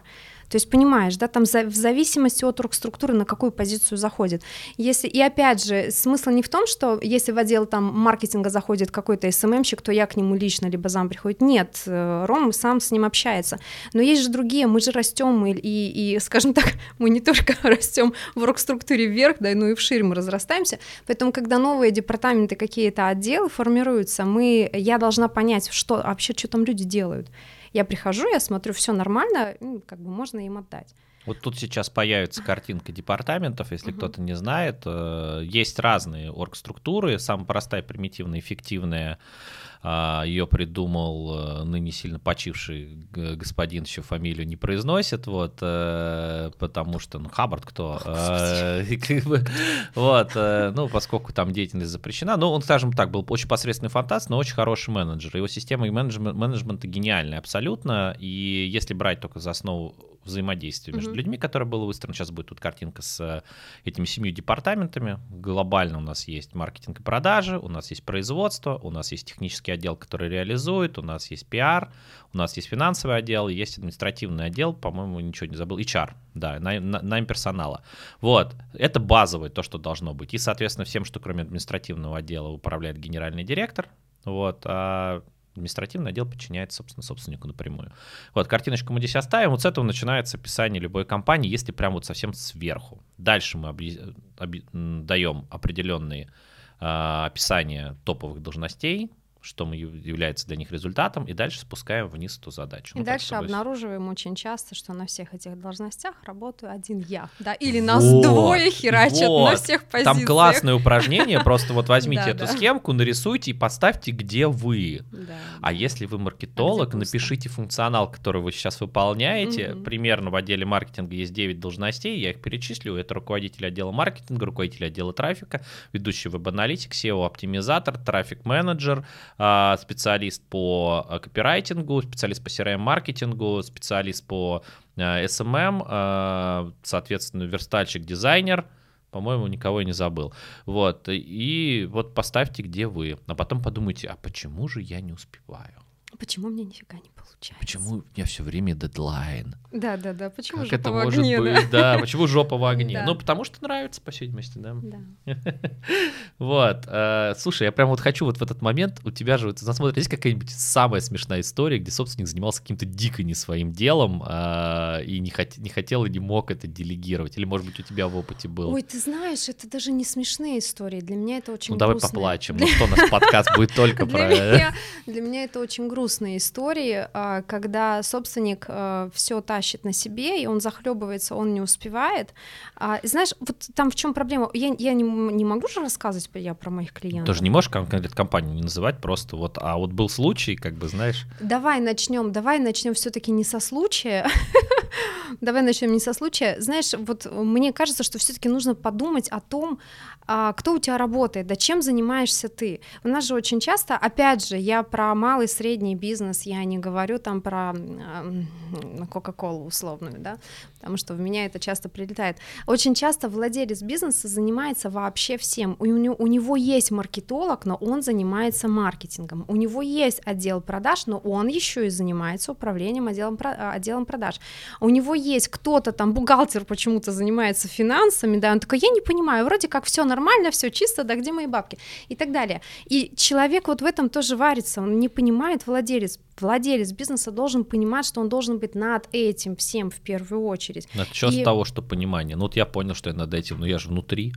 То есть, понимаешь, да, там за- в зависимости от структуры на какую позицию заходит. Если, и опять же, смысл не в том, что если в отдел там маркетинга заходит какой-то СММщик, то я к нему лично, либо зам приходит. Нет, э, Ром сам с ним общается. Но есть же другие, мы же растем, и, и, и, скажем так, мы не только растем в оргструктуре вверх, да, но и вширь мы разрастаемся. Поэтому, когда новые департаменты, какие-то отделы формируются, мы, я должна понять, что вообще, что там люди делают. Я прихожу, я смотрю, все нормально, ну, как бы можно им отдать. Вот тут сейчас появится картинка департаментов, если угу. кто-то не знает. Э, есть разные оргструктуры, самая простая, примитивная, эффективная Ее придумал э, ныне сильно почивший господин, еще фамилию не произносит, вот, э, потому что, ну, Хаббард кто? Э, вот, ну, поскольку там деятельность запрещена. Ну, он, скажем так, был очень посредственный фантаст, но очень хороший менеджер. Его система менеджмента гениальная абсолютно, и если брать только за основу взаимодействия между mm-hmm. людьми, которое было выстроено. Сейчас будет тут картинка с э, этими семью департаментами. Глобально у нас есть маркетинг и продажи, у нас есть производство, у нас есть технический отдел, который реализует, у нас есть пиар, у нас есть финансовый отдел, есть административный отдел, по-моему, ничего не забыл, HR, да, найм, найм персонала. Вот, это базовое, то, что должно быть. И, соответственно, всем, что кроме административного отдела управляет генеральный директор, вот, а административный отдел подчиняется, собственно, собственнику напрямую. Вот, картиночку мы здесь оставим. Вот с этого начинается описание любой компании, если прям вот совсем сверху. Дальше мы объ... Об... даем определенные э, описания топовых должностей, что является для них результатом, и дальше спускаем вниз эту задачу. И ну, дальше чтобы... обнаруживаем очень часто, что на всех этих должностях работаю один я, да, или нас вот, двое херачат вот. на всех позициях. Там классное упражнение, просто вот возьмите эту схемку, нарисуйте и поставьте, где вы. А если вы маркетолог, напишите функционал, который вы сейчас выполняете. Примерно в отделе маркетинга есть 9 должностей, я их перечислю. Это руководитель отдела маркетинга, руководитель отдела трафика, ведущий веб-аналитик, SEO-оптимизатор, трафик-менеджер, специалист по а, копирайтингу, специалист по CRM-маркетингу, специалист по SMM, а, соответственно, верстальщик-дизайнер, по-моему, никого я не забыл. Вот, и вот поставьте, где вы, а потом подумайте, а почему же я не успеваю? Почему мне нифига не получается? Почему у меня все время дедлайн? Да, да, да. Почему как жопа это в может огне, быть? Да? да, почему жопа в огне? Ну, потому что нравится, по всей видимости, да. Да. вот. Э, слушай, я прям вот хочу вот в этот момент, у тебя же, вот, смотри, есть какая-нибудь самая смешная история, где собственник занимался каким-то дико не своим делом э, и не, хот- не хотел и не мог это делегировать? Или, может быть, у тебя в опыте было? Ой, ты знаешь, это даже не смешные истории. Для меня это очень Ну, давай грустные. поплачем. Ну, что у нас подкаст будет только про... Для меня это очень грустные истории, а, когда собственник э, все тащит на себе, и он захлебывается, он не успевает. А, знаешь, вот там в чем проблема? Я, я не, не могу же рассказывать я про моих клиентов. Тоже не можешь конкретно компанию не называть, просто вот, а вот был случай, как бы, знаешь. Давай начнем, давай начнем все-таки не со случая. давай начнем не со случая. Знаешь, вот мне кажется, что все-таки нужно подумать о том, а, кто у тебя работает, да чем занимаешься ты. У нас же очень часто, опять же, я про малый средний бизнес, я не говорю там про Кока-Колу условную, да, потому что в меня это часто прилетает. Очень часто владелец бизнеса занимается вообще всем. У, него, у него есть маркетолог, но он занимается маркетингом. У него есть отдел продаж, но он еще и занимается управлением отделом, отделом продаж. У него есть кто-то там, бухгалтер почему-то занимается финансами, да, он такой, я не понимаю, вроде как все нормально, все чисто, да где мои бабки? И так далее. И человек вот в этом тоже варится, он не понимает владелец, владелец бизнеса должен понимать, что он должен быть над этим всем в первую очередь. Начнем и... с того, что понимание. Ну вот я понял, что я над этим, но я же внутри.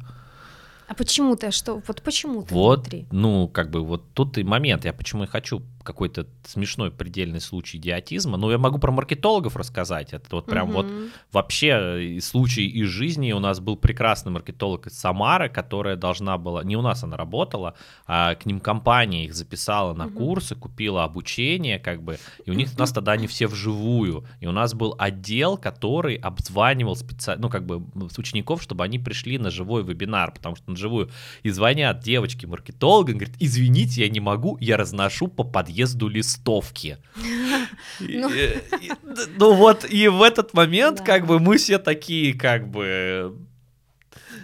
А почему ты что? Вот почему ты вот, внутри? Ну, как бы вот тут и момент. Я почему и хочу какой-то смешной предельный случай идиотизма. Ну, я могу про маркетологов рассказать. Это вот прям угу. вот вообще случай из жизни. У нас был прекрасный маркетолог из Самары, которая должна была, не у нас она работала, а к ним компания их записала на угу. курсы, купила обучение, как бы, и у них у нас тогда они все вживую. И у нас был отдел, который обзванивал специально, ну, как бы, учеников, чтобы они пришли на живой вебинар, потому что на живую и звонят девочки маркетологам, говорят, извините, я не могу, я разношу по подъезду подъезду листовки. Ну. ну вот, и в этот момент, как бы, мы все такие, как бы,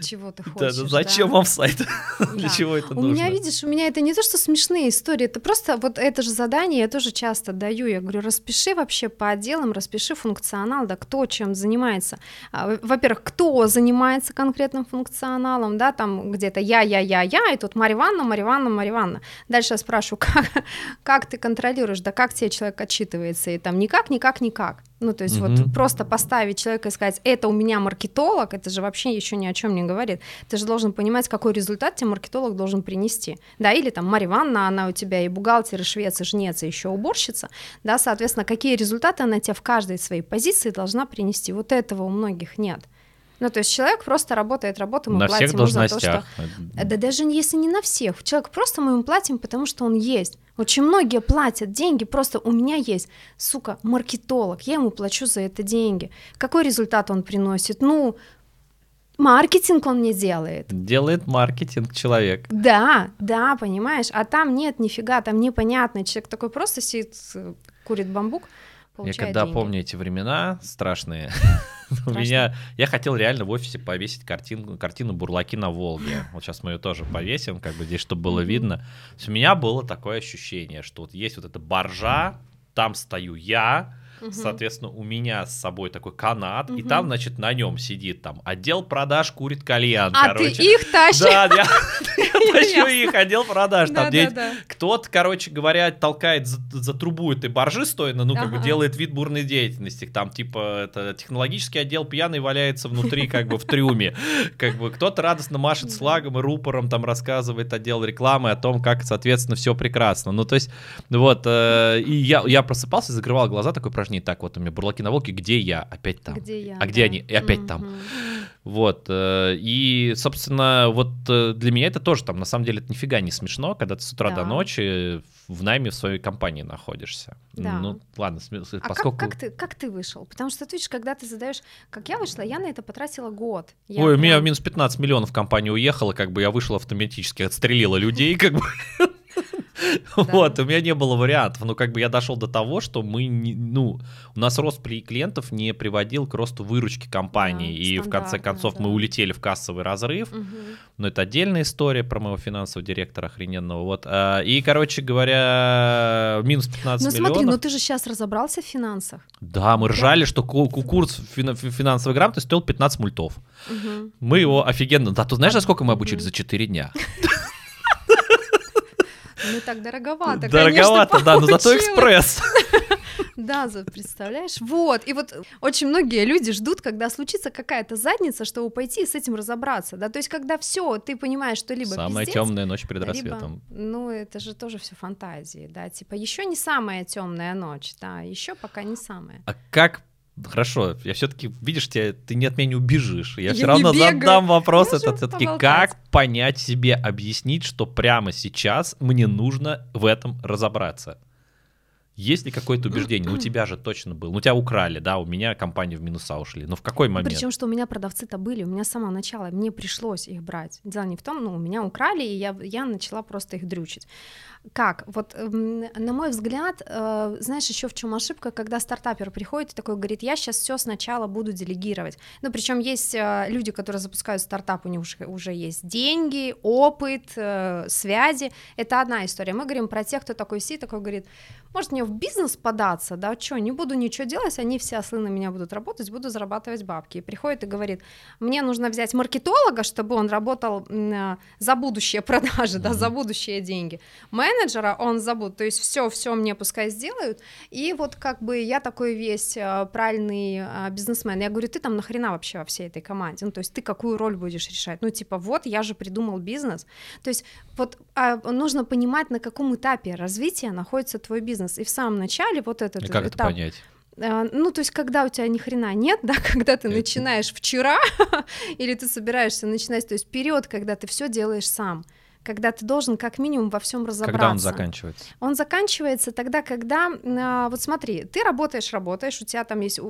чего ты хочешь. Да, зачем да? вам сайт? Для чего это у нужно? У меня, видишь, у меня это не то, что смешные истории, это просто вот это же задание я тоже часто даю. Я говорю, распиши вообще по отделам, распиши функционал, да, кто чем занимается. А, во-первых, кто занимается конкретным функционалом, да, там где-то я, я, я, я, и тут Марья Ивановна, Марья Ивановна, Марья Ивановна. Дальше я спрашиваю, как, как ты контролируешь, да как тебе человек отчитывается, и там никак, никак, никак. Ну, то есть Мгм. вот просто поставить человека и сказать, это у меня маркетолог, это же вообще еще ни о чем не говорит. Ты же должен понимать, какой результат тебе маркетолог должен принести. Да, или там Марья Ивановна, она у тебя и бухгалтер, и швец, и жнец, и еще уборщица. Да, соответственно, какие результаты она тебе в каждой своей позиции должна принести. Вот этого у многих нет. Ну, то есть человек просто работает работу, мы На платим всех ему за то, должностях. что... Да даже если не на всех. Человек просто мы ему платим, потому что он есть. Очень многие платят деньги, просто у меня есть, сука, маркетолог, я ему плачу за это деньги. Какой результат он приносит? Ну, маркетинг он мне делает. Делает маркетинг человек. Да, да, понимаешь, а там нет нифига, там непонятно. Человек такой просто сидит, э, курит бамбук, Я когда деньги. помню эти времена страшные, у меня я хотел реально в офисе повесить картину, картину бурлаки на Волге. Вот сейчас мы ее тоже повесим, как бы здесь, чтобы было видно. У меня было такое ощущение, что вот есть вот эта боржа, там стою я, Мгм. соответственно, у меня с собой такой канат, и Мгм. там, значит, на нем сидит там отдел продаж курит кальян, А короче. ты их тащишь? Да, я тащу их, отдел продаж. Там кто-то, короче говоря, толкает за, трубу этой боржи стоя, ну, как бы делает вид бурной деятельности. Там, типа, это технологический отдел пьяный валяется внутри, как бы, в трюме. Как бы кто-то радостно машет слагом и рупором, там, рассказывает отдел рекламы о том, как, соответственно, все прекрасно. Ну, то есть, вот, э, и я, я просыпался, закрывал глаза, такое упражнение, так, вот у меня бурлаки на волке, где я? Опять там. Где я? А где да. они? И опять там. Мгм. Вот, э, и, собственно, вот э, для меня это тоже там, на самом деле, это нифига не смешно, когда ты с утра до Да. ночи в найме в своей компании находишься. Да. Ну, ладно, А поскольку... как, как, ты, как ты вышел? Потому что ты видишь, когда ты задаешь, как я вышла, я на это потратила год. Я Ой, у меня прям- минус 15 миллионов компания уехала, как бы я вышел автоматически, отстрелила людей, как бы. Вот, у меня не было вариантов, но как бы я дошел до того, что мы, не- ну, у нас рост при клиентов не приводил к росту выручки компании, Да, и в конце концов мы улетели в кассовый разрыв. Но это отдельная история про моего финансового директора охрененного. Вот. а, И, короче говоря, минус 15 Ну миллионов. смотри, ну ты же сейчас разобрался в финансах. Да, мы ржали, что ку- ку- курс фина- фи- финансовой грамотности стоил 15 мультов. Мы его офигенно... Да, ты знаешь, за сколько мы обучили? За 4 дня. Ну так дороговато, Дороговато, конечно, да, но зато экспресс. Да, представляешь? Вот, и вот очень многие люди ждут, когда случится какая-то задница, чтобы пойти и с этим разобраться, да, то есть когда все, ты понимаешь, что либо Самая пиздец, темная ночь перед либо- рассветом. ну, это же тоже все фантазии, да, типа еще не самая темная ночь, да, еще пока не самая. А как Хорошо, я все-таки, видишь, тебя, ты не от меня не убежишь. Я, Я все равно бегаю. задам вопрос Можем этот все-таки. Как понять себе, объяснить, что прямо сейчас мне нужно в этом разобраться? Есть ли какое-то убеждение? Ну, у тебя же точно был. Ну, тебя украли, да, у меня компании в минуса ушли. Но в какой момент? Причем, что у меня продавцы-то были, у меня с самого начала, мне пришлось их брать. Дело не в том, ну, у меня украли, и я, я начала просто их дрючить. Как? Вот, эм, на мой взгляд, э, знаешь, еще в чем ошибка, когда стартапер приходит и такой говорит, я сейчас все сначала буду делегировать. Ну, причем есть э, люди, которые запускают стартап, у них уже, уже есть деньги, опыт, э, связи. Это одна история. Мы говорим про тех, кто такой си, такой говорит, может мне в бизнес податься, да, что, не буду ничего делать, они все ослы на меня будут работать, буду зарабатывать бабки. И приходит и говорит, мне нужно взять маркетолога, чтобы он работал э, за будущее продажи, да, за будущие деньги. Менеджера он забудет, то есть все, все мне пускай сделают. И вот как бы я такой весь э, правильный э, бизнесмен. Я говорю, ты там нахрена вообще во всей этой команде? Ну, то есть ты какую роль будешь решать? Ну, типа, вот я же придумал бизнес. То есть вот а, нужно понимать, на каком этапе развития находится твой бизнес. И в самом начале вот этот И как это этап, понять? а, Ну, то есть, когда у тебя ни хрена нет, да, когда ты Это- начинаешь вчера, или ты собираешься начинать, то есть период, когда ты все делаешь сам, когда ты должен как минимум во всем разобраться. Когда он заканчивается? Он заканчивается тогда, когда, вот смотри, ты работаешь, работаешь, у тебя там есть,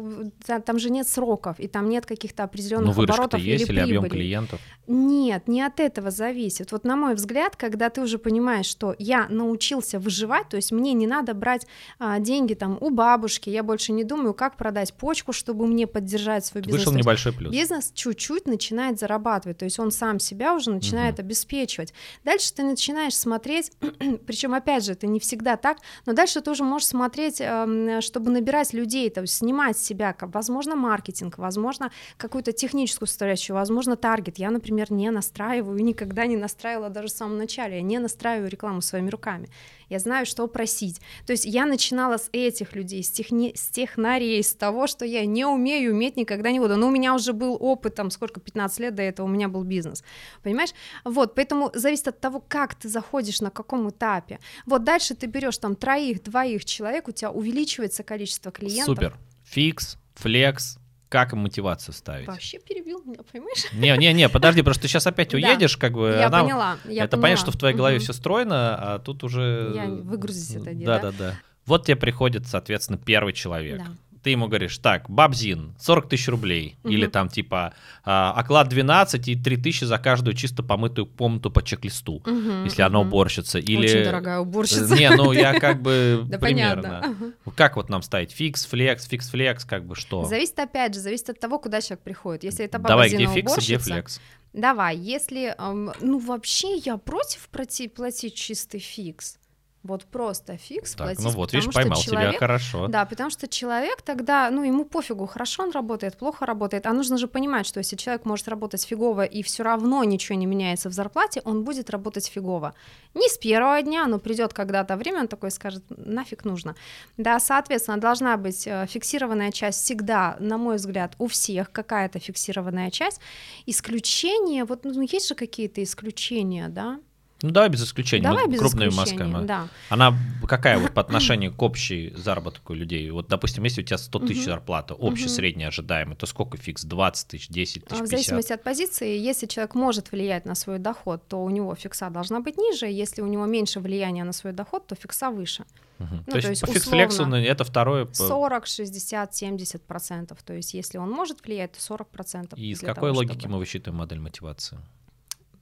там же нет сроков, и там нет каких-то Ну, определенных оборотов есть или или объем клиентов? Нет, не от этого зависит. Вот на мой взгляд, когда ты уже понимаешь, что я научился выживать, то есть мне не надо брать а, деньги там у бабушки, я больше не думаю, как продать почку, чтобы мне поддержать свой бизнес. Вышел небольшой плюс. Бизнес чуть-чуть начинает зарабатывать, то есть он сам себя уже начинает обеспечивать. Дальше ты начинаешь смотреть, причем опять же, это не всегда так, но дальше ты уже можешь смотреть, эм, чтобы набирать людей, то есть снимать с себя, возможно, маркетинг, возможно, какую-то техническую составляющую, возможно, таргет. Я, например, не настраиваю, никогда не настраивала даже в самом начале, я не настраиваю рекламу своими руками я знаю, что просить. То есть я начинала с этих людей, с, техни... с технарей, с того, что я не умею, уметь никогда не буду. Но у меня уже был опыт, там, сколько, 15 лет до этого у меня был бизнес, понимаешь? Вот, поэтому зависит от того, как ты заходишь, на каком этапе. Вот дальше ты берешь там троих, двоих человек, у тебя увеличивается количество клиентов. Супер. Фикс, флекс, как им мотивацию ставить? Вообще перебил меня, понимаешь? Не, не, не, подожди, просто ты сейчас опять уедешь, как бы. Я поняла. Я это понятно, что в твоей голове все стройно, а тут уже. Я выгрузить это Да, да, да. Вот тебе приходит, соответственно, первый человек ты ему говоришь, так, бабзин, 40 тысяч рублей, угу. или там типа а, оклад 12 и 3 тысячи за каждую чисто помытую комнату по чек-листу, угу, если угу. она уборщица. Или... Очень дорогая уборщица. Не, ну я как бы примерно. Как вот нам ставить? Fix, flex, fix, flex, как бы что? Зависит опять же, зависит от того, куда человек приходит. Если это Давай, где fix, где flex? Давай, если, ну вообще я против платить чистый fix. Вот просто fix так, платить. Ну вот, видишь, поймал человек, тебя хорошо. Да, потому что человек тогда, ну, ему пофигу, хорошо он работает, плохо работает. А нужно же понимать, что если человек может работать фигово и все равно ничего не меняется в зарплате, он будет работать фигово. Не с первого дня, но придет когда-то время, он такой скажет, нафиг нужно. Да, соответственно, должна быть э, фиксированная часть всегда, на мой взгляд, у всех какая-то фиксированная часть. Исключения, вот ну, есть же какие-то исключения, да? Ну давай без исключения. Давай без крупными исключения, масками. Да. Она какая вот по отношению к общей заработку людей? Вот, допустим, если у тебя 100 тысяч зарплата, общий, средний, ожидаемый, то сколько фикс? 20 тысяч, 10 тысяч, 50? В зависимости от позиции, если человек может влиять на свой доход, то у него фикса должна быть ниже, если у него меньше влияния на свой доход, то фикса выше. Угу. Ну, то, есть, то есть по фикс-флексу это второе... 40, 60, 70 процентов. То есть если он может влиять, то 40 процентов. И с какой того, логики чтобы... мы высчитываем модель мотивации?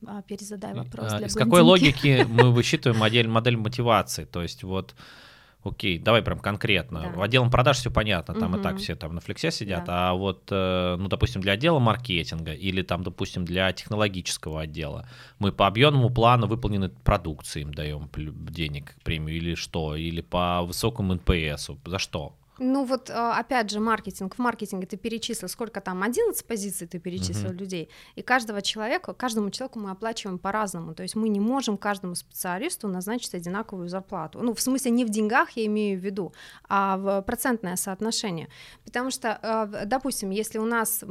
А, перезадай вопрос. А, для из какой логики мы высчитываем модель, модель мотивации? То есть вот Окей, давай прям конкретно. Да. В отделом продаж все понятно, там угу. и так все там на флексе сидят, да. а вот, э, ну, допустим, для отдела маркетинга или там, допустим, для технологического отдела мы по объемному плану выполненной продукции им даем денег, премию или что, или по высокому NPS, за что? Ну вот а, опять же маркетинг. В маркетинге ты перечислил, сколько там, 11 позиций ты перечислил uh-huh. людей, и каждого человека, каждому человеку мы оплачиваем по-разному, то есть мы не можем каждому специалисту назначить одинаковую зарплату. Ну в смысле не в деньгах я имею в виду, а в процентное соотношение. Потому что, а, допустим, если у нас а,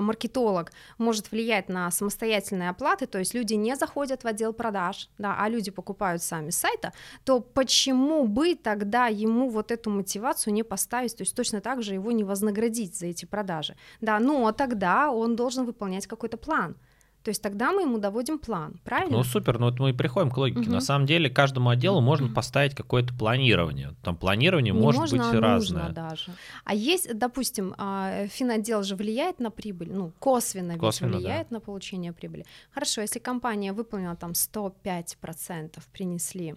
маркетолог может влиять на самостоятельные оплаты, то есть люди не заходят в отдел продаж, да, а люди покупают сами с сайта, то почему бы тогда ему вот эту мотивацию не поставить поставить, то есть точно так же его не вознаградить за эти продажи. Да, но тогда он должен выполнять какой-то план. То есть тогда мы ему доводим план, правильно? Ну супер, ну вот мы и приходим к логике. Угу. На самом деле каждому отделу можно поставить какое-то планирование. Там планирование Не может можно, быть а разное. Даже. А есть, допустим, а, финотдел же влияет на прибыль, ну косвенно, косвенно влияет да. на получение прибыли. Хорошо, если компания выполнила там 105% принесли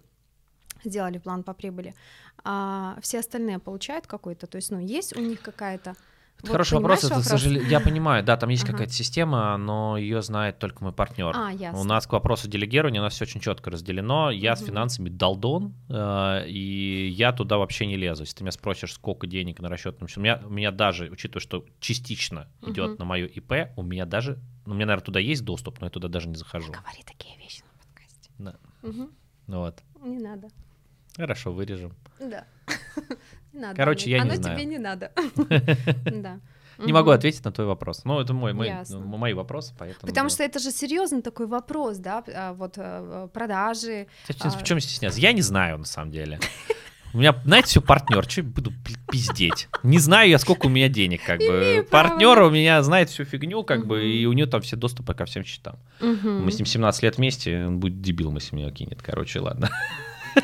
сделали план по прибыли, а все остальные получают какой-то, то есть, ну, есть у них какая-то это вот хороший вопрос, это, к сожалению, я понимаю, да, там есть ага. какая-то система, но ее знает только мой партнер. А, ясно. У нас к вопросу делегирования у нас все очень четко разделено. Я угу. с финансами долдон, э, и я туда вообще не лезу. Если ты меня спросишь, сколько денег на расчетном счету, у меня, у меня даже, учитывая, что частично угу. идет на мою ИП, у меня даже, ну, у меня, наверное, туда есть доступ, но я туда даже не захожу. Говори такие вещи на подкасте. Да. Угу. Вот. Не надо. Хорошо, вырежем. Да. Не надо. Короче, я не знаю. Оно тебе не надо. Да. Не могу ответить на твой вопрос. Ну, это мой, мой, ну, мои вопросы, поэтому. Потому да. что это же серьезный такой вопрос, да, а, вот э, продажи. А... В чем стесняться? Я не знаю, на самом деле. У меня, знаете, все партнер, что я буду пиздеть? Не знаю я, сколько у меня денег, как бы. Партнер у меня знает всю фигню, как бы, и у него там все доступы ко всем счетам. Мы с ним 17 лет вместе, он будет дебилом, если меня кинет. Короче, ладно.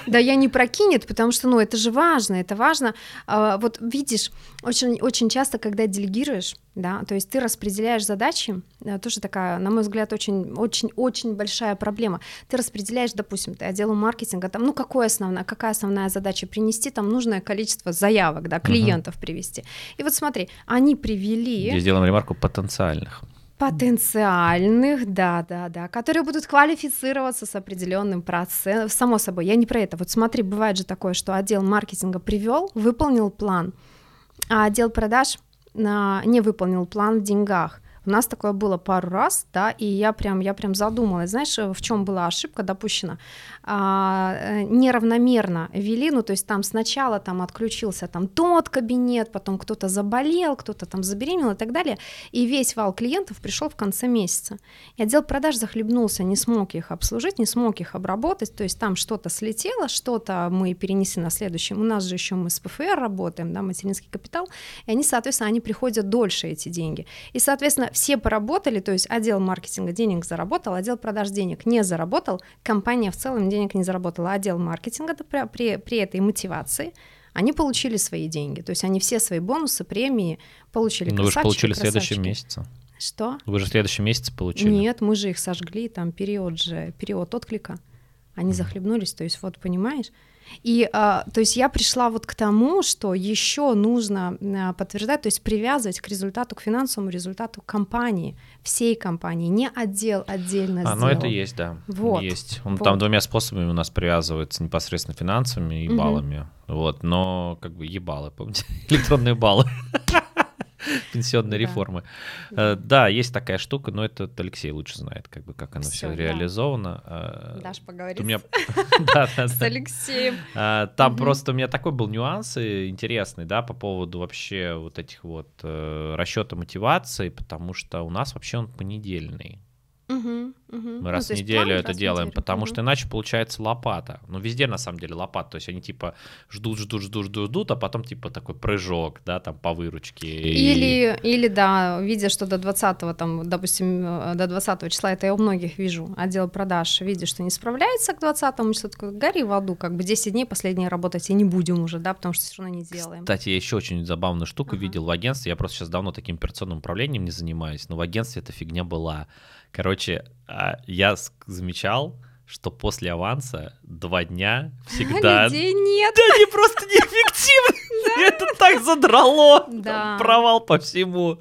Да я не прокинет, потому что, ну, это же важно, это важно. А, вот видишь, очень, очень часто, когда делегируешь, да, то есть ты распределяешь задачи, тоже такая, на мой взгляд, очень, очень, очень большая проблема. Ты распределяешь, допустим, ты отделу маркетинга, там, ну, какое основная, какая основная задача принести, там нужное количество заявок, да, клиентов uh привести. И вот смотри, они привели. Здесь делаем ремарку потенциальных Потенциальных, да, да, да, которые будут квалифицироваться с определенным процентом. Само собой, я не про это. Вот смотри, бывает же такое, что отдел маркетинга привел, выполнил план, а отдел продаж а, не выполнил план в деньгах. У нас такое было пару раз, да, и я прям, я прям задумалась, знаешь, в чем была ошибка допущена? А, э, неравномерно вели, ну, то есть там сначала там отключился там тот кабинет, потом кто-то заболел, кто-то там забеременел и так далее, и весь вал клиентов пришел в конце месяца. И отдел продаж захлебнулся, не смог их обслужить, не смог их обработать, то есть там что-то слетело, что-то мы перенесли на следующем, у нас же еще мы с ПФР работаем, да, материнский капитал, и они, соответственно, они приходят дольше, эти деньги. И, соответственно, все поработали, то есть отдел маркетинга денег заработал, отдел продаж денег не заработал, компания в целом денег не заработала, отдел маркетинга при, при, при этой мотивации они получили свои деньги, то есть они все свои бонусы, премии получили. Ну вы же получили в следующем месяце. Что? Вы же в следующем месяце получили. Нет, мы же их сожгли, там период же, период отклика. Они захлебнулись, то есть вот понимаешь, и, а, то есть я пришла вот к тому, что еще нужно а, подтверждать, то есть привязывать к результату, к финансовому результату компании, всей компании, не отдел отдельно А, ну это есть, да, вот. есть. Он вот. там двумя способами у нас привязывается непосредственно финансовыми и угу. баллами, вот, но как бы ебалы, помните, электронные баллы. пенсионной реформы. Э, да, есть такая штука, но это Алексей лучше знает, как бы как оно все реализовано. Э, Даш поговорит с Алексеем. Э, там просто у меня такой был нюанс интересный, да, по поводу вообще вот этих вот расчета мотивации, потому что у нас вообще он понедельный. Угу, угу. Мы раз ну, в неделю это делаем, неделю. потому угу. что иначе получается лопата. Ну, везде на самом деле лопата. То есть они типа ждут, ждут, ждут, ждут, ждут, а потом типа такой прыжок, да, там по выручке. Или, и... или да, видя, что до 20 там, допустим, э, до 20 числа, это я у многих вижу, отдел продаж, видя, что не справляется к 20 что такое, гори в аду, как бы 10 дней последние работать и не будем уже, да, потому что все равно не делаем. Кстати, я еще очень забавную штуку ага. видел в агентстве, я просто сейчас давно таким операционным управлением не занимаюсь, но в агентстве эта фигня была. Короче, а, я замечал, что после аванса два дня всегда... Людей нет. Да, они просто неэффективны. Это так задрало. Провал по всему.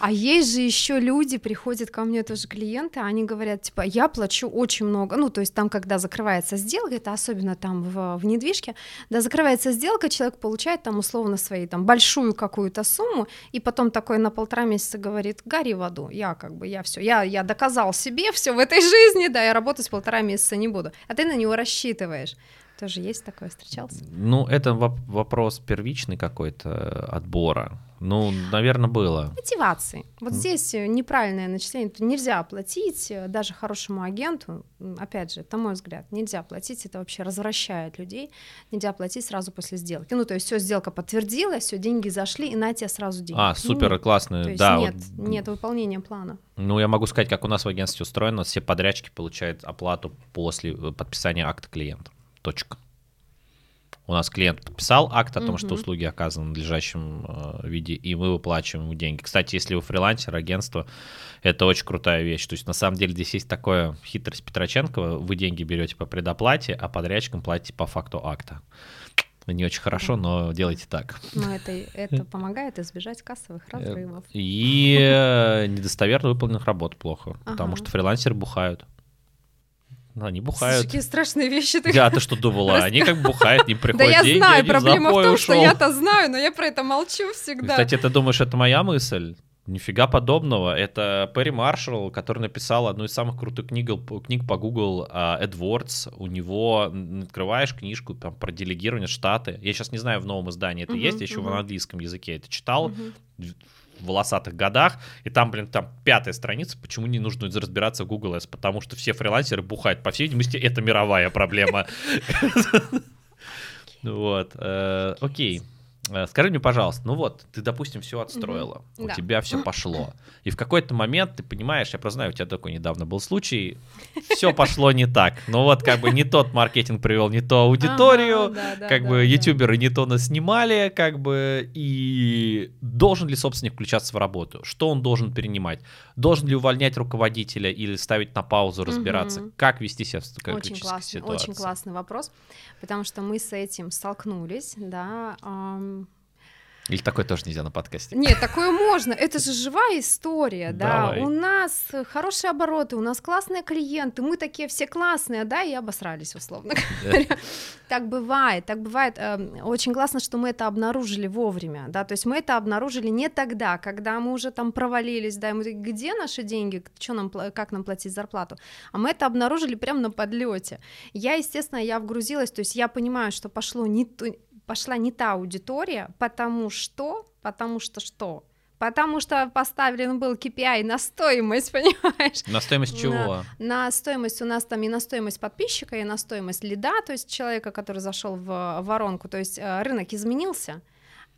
А есть же еще люди, приходят ко мне тоже клиенты, они говорят, типа, я плачу очень много, ну, то есть там, когда закрывается сделка, это особенно там в, в недвижке, да, закрывается сделка, человек получает там условно свои там большую какую-то сумму, и потом такой на полтора месяца говорит, гори в аду, я как бы, я все, я, я доказал себе все в этой жизни, да, я работать полтора месяца не буду, а ты на него рассчитываешь. Тоже есть такое, встречался? Ну, это вопрос первичный какой-то отбора. Ну, наверное, было. Мотивации. Вот mm. здесь э, неправильное начисление. Нельзя оплатить э, даже хорошему агенту. Опять же, это мой взгляд. Нельзя платить, это вообще развращает людей. Нельзя платить сразу после сделки. Ну, то есть все, сделка подтвердилась, все, деньги зашли, и на тебе сразу деньги. А, супер, нет. классно. То есть да, нет, вот... нет выполнения плана. Ну, я могу сказать, как у нас в агентстве устроено. Все подрядчики получают оплату после э, подписания акта клиента. Точка. У нас клиент подписал акт о том, угу. что услуги оказаны в надлежащем э, виде, и мы выплачиваем ему деньги. Кстати, если вы фрилансер, агентство, это очень крутая вещь. То есть на самом деле здесь есть такая хитрость Петроченкова. Вы деньги берете по предоплате, а подрядчикам платите по факту акта. Не очень хорошо, но делайте так. Но это, это помогает избежать кассовых э, разрывов. И э, недостоверно выполненных работ плохо, потому что фрилансеры бухают. Ну, они бухают. Какие страшные вещи. Ты... Я, ты что думала? Они как бухают, не приходят Да я деньги, знаю, проблема в, том, ушел. что я-то знаю, но я про это молчу всегда. Кстати, ты думаешь, это моя мысль? Нифига подобного. Это Перри Маршалл, который написал одну из самых крутых книг, книг по Google AdWords. У него открываешь книжку там, про делегирование штаты. Я сейчас не знаю, в новом издании это uh-huh, есть, я еще uh-huh. в английском языке это читал. Uh-huh волосатых годах, и там, блин, там пятая страница, почему не нужно разбираться в Google S, потому что все фрилансеры бухают. По всей видимости, это мировая проблема. Вот, э, окей. Э, скажи мне, пожалуйста, ну вот, ты, допустим, все отстроила, mm-hmm. у да. тебя все пошло, и в какой-то момент ты понимаешь, я просто знаю, у тебя такой недавно был случай, все пошло не так, ну вот как бы не тот маркетинг привел, не ту аудиторию, как бы ютуберы не то нас снимали, как бы, и должен ли собственник включаться в работу, что он должен перенимать, должен ли увольнять руководителя или ставить на паузу, разбираться, как вести себя в такой очень классный, ситуации? Очень классный вопрос, потому что мы с этим столкнулись, да, Или такое тоже нельзя на подкасте? Нет, такое можно. Это же живая история, да. Давай. У нас хорошие обороты, у нас классные клиенты, мы такие все классные, да, и обосрались, условно говоря. Так бывает, так бывает. Эм, очень классно, что мы это обнаружили вовремя, да, то есть мы это обнаружили не тогда, когда мы уже там провалились, да, и мы такие, где наши деньги, что нам, как нам платить зарплату, а мы это обнаружили прямо на подлете. Я, естественно, я вгрузилась, то есть я понимаю, что пошло не то, пошла не та аудитория, потому что, потому что что? Потому что поставлен был KPI на стоимость, понимаешь? На стоимость чего? На, на стоимость у нас там и на стоимость подписчика, и на стоимость лида, то есть человека, который зашел в воронку, то есть э, рынок изменился,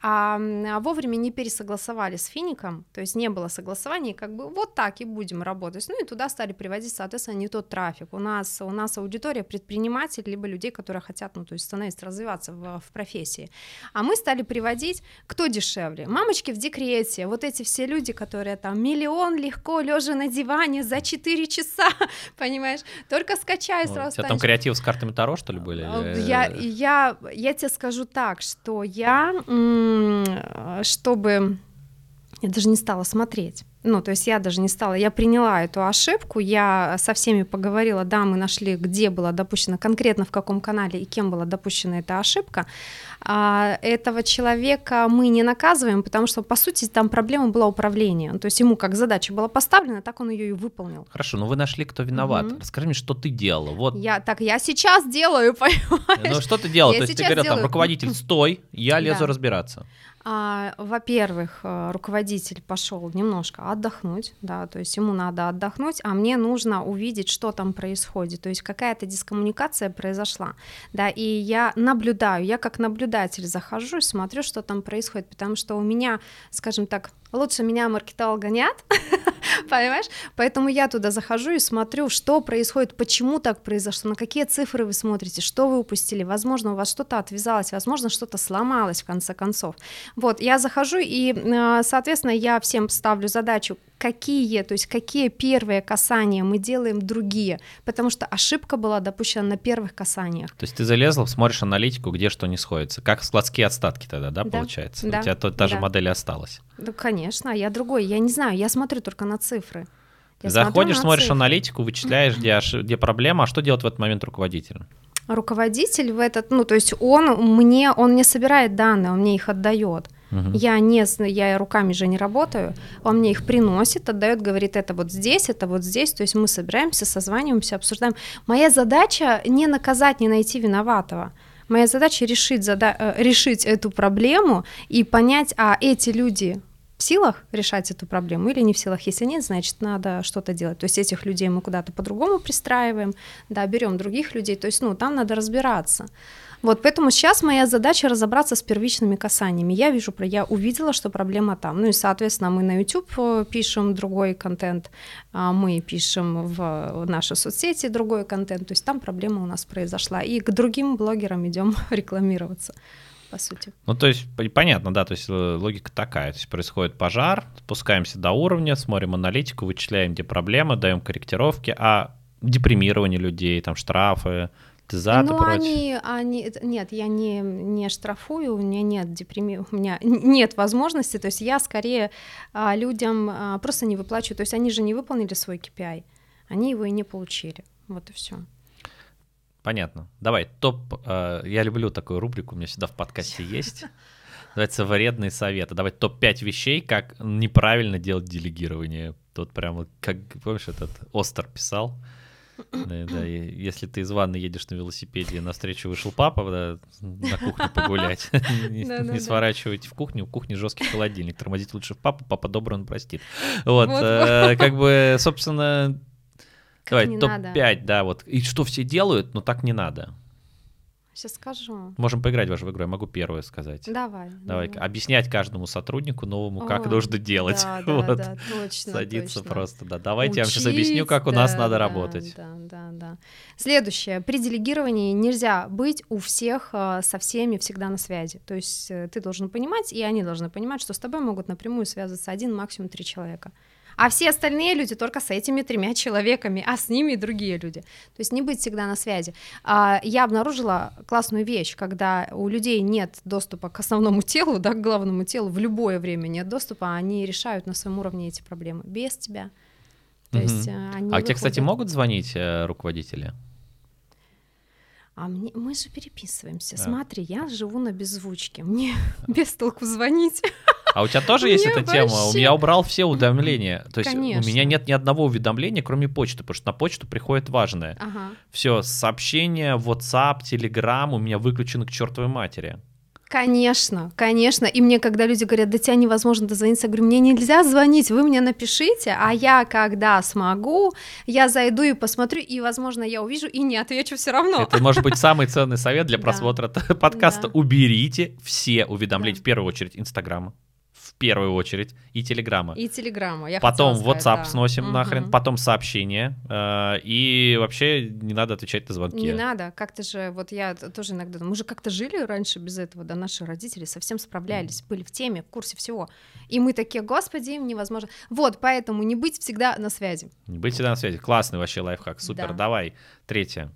а, а вовремя не пересогласовали с Фиником, то есть не было согласований, как бы вот так и будем работать. Ну и туда стали приводить, соответственно, не тот трафик. У нас, у нас аудитория предпринимателей, либо людей, которые хотят, ну то есть становиться, развиваться в, в профессии. А мы стали приводить, кто дешевле? Мамочки в декрете, вот эти все люди, которые там миллион легко лежа на диване за 4 часа, понимаешь, только скачай Ну, сразу У тебя там креатив с картами Таро, что ли, были? Или- я, я, я тебе скажу так, что я, м, чтобы... Я даже не стала смотреть. Ну, то есть я даже не стала, я приняла эту ошибку, я со всеми поговорила, да, мы нашли, где была допущена, конкретно в каком канале и кем была допущена эта ошибка. А, этого человека мы не наказываем, потому что, по сути, там проблема была управления. То есть ему как задача была поставлена, так он ее и выполнил. Хорошо, ну вы нашли, кто виноват. Мгм. Расскажи мне, что ты делала. Вот, Я так, я сейчас делаю, понимаешь? ну что ты делала? Я То есть ты говорила, там, делаю. руководитель, стой, я лезу Да. разбираться. А, во-первых, э, руководитель пошел немножко отдохнуть, да, то есть ему надо отдохнуть, а мне нужно увидеть, что там происходит, то есть какая-то дискоммуникация произошла, да, и я наблюдаю, я как наблюдатель захожу и смотрю, что там происходит, потому что у меня, скажем так, лучше меня маркетолога нет, понимаешь? Поэтому я туда захожу и смотрю, что происходит, почему так произошло, на какие цифры вы смотрите, что вы упустили, возможно, у вас что-то отвязалось, возможно, что-то сломалось в конце концов. Вот, я захожу и, э, соответственно, я всем ставлю задачу, какие, то есть какие первые касания мы делаем другие, потому что ошибка была допущена на первых касаниях. То есть ты залезла, смотришь аналитику, где что не сходится. Как складские остатки тогда, да, Да, получается? да, У тебя та же да. модель и осталась. Да, конечно, я другой, я не знаю, я смотрю только на цифры. Я заходишь, на смотришь цифры. аналитику, вычисляешь, где, где проблема, а что делать в этот момент руководитель? руководитель в этот, ну, то есть он мне, он не собирает данные, он мне их отдает. Мгм. Я не, я руками же не работаю, он мне их приносит, отдает, говорит, это вот здесь, это вот здесь, то есть мы собираемся, созваниваемся, обсуждаем. Моя задача не наказать, не найти виноватого. Моя задача решить, зада- э, решить эту проблему и понять, а эти люди в силах решать эту проблему или не в силах. Если нет, значит, надо что-то делать. То есть этих людей мы куда-то по-другому пристраиваем, да, берем других людей. То есть, ну, там надо разбираться. Вот, поэтому сейчас моя задача разобраться с первичными касаниями. Я вижу, я увидела, что проблема там. Ну и, соответственно, мы на YouTube э, пишем другой контент, а мы пишем в наши соцсети другой контент. То есть там проблема у нас произошла. И к другим блогерам идем рекламироваться, по сути. Ну, то есть, понятно, да, то есть э, логика такая. То есть происходит пожар, спускаемся до уровня, смотрим аналитику, вычисляем, где проблемы, даем корректировки, а депримирование людей, там штрафы, ты за, ты ну, против. они, они, нет, я не, не штрафую, у меня нет депреми, у меня нет возможности, то есть я скорее а, людям а, просто не выплачиваю, то есть они же не выполнили свой KPI, они его и не получили, вот и все. Понятно. Давай, топ. э, я люблю такую рубрику, у меня всегда в подкасте есть. Называется «Вредные советы». Давай топ-5 вещей, как неправильно делать делегирование. Тут прямо, как, помнишь, этот Остер писал. Да, да, если ты из ванны едешь на велосипеде, и навстречу вышел папа да, на кухню погулять, не сворачивайте в кухню, в кухне жесткий холодильник, тормозить лучше в папу, папа добрый, он простит. Вот, Вот. э, как бы, собственно, Давай, не топ-5, да, вот. И что все делают, но так не надо. Сейчас скажу. Можем поиграть в вашу игру, я могу первое сказать. Давай. Давай, объяснять каждому сотруднику новому, как О, нужно делать. Да, да, Вот. да, точно. Садиться точно. просто, да. Давайте я вам сейчас объясню, Учить, как у нас да, надо да, работать. Да, да, да. Следующее. При делегировании нельзя быть у всех э, со всеми всегда на связи. То есть э, ты должен понимать, и они должны понимать, что с тобой могут напрямую связаться один, максимум три человека. А все остальные люди только с этими тремя человеками, а с ними и другие люди. То есть не быть всегда на связи. А, я обнаружила классную вещь, когда у людей нет доступа к основному телу, да, к главному телу, в любое время нет доступа, они решают на своем уровне эти проблемы без тебя. То угу. есть э, они а тебе, кстати, могут звонить э, руководители? А мне, мы же переписываемся. Да. Смотри, я живу на беззвучке. Мне без толку звонить. А у тебя тоже есть эта тема? У меня убрал все уведомления. То есть у меня нет ни одного уведомления, кроме почты, потому что на почту приходит важное. Все, сообщения, WhatsApp, Telegram у меня выключены к чертовой матери. Конечно, конечно. И мне, когда люди говорят, до тебя невозможно дозвониться, я говорю, мне нельзя звонить, вы мне напишите, а я, когда смогу, я зайду и посмотрю, и, возможно, я увижу и не отвечу все равно. Это может быть самый ценный совет для просмотра подкаста. Уберите все уведомления, в первую очередь, Инстаграма первую очередь, и Телеграма. И Телеграма. Я потом сказать, WhatsApp да. сносим угу. нахрен, потом сообщения, э, и вообще не надо отвечать на звонки. Не надо, как-то же, вот я тоже иногда, мы же как-то жили раньше без этого, да, наши родители совсем справлялись, были в теме, в курсе всего. И мы такие, господи, им невозможно. Вот, поэтому не быть всегда на связи. Не быть всегда на связи. Классный вообще лайфхак, супер. Да. Давай, третье.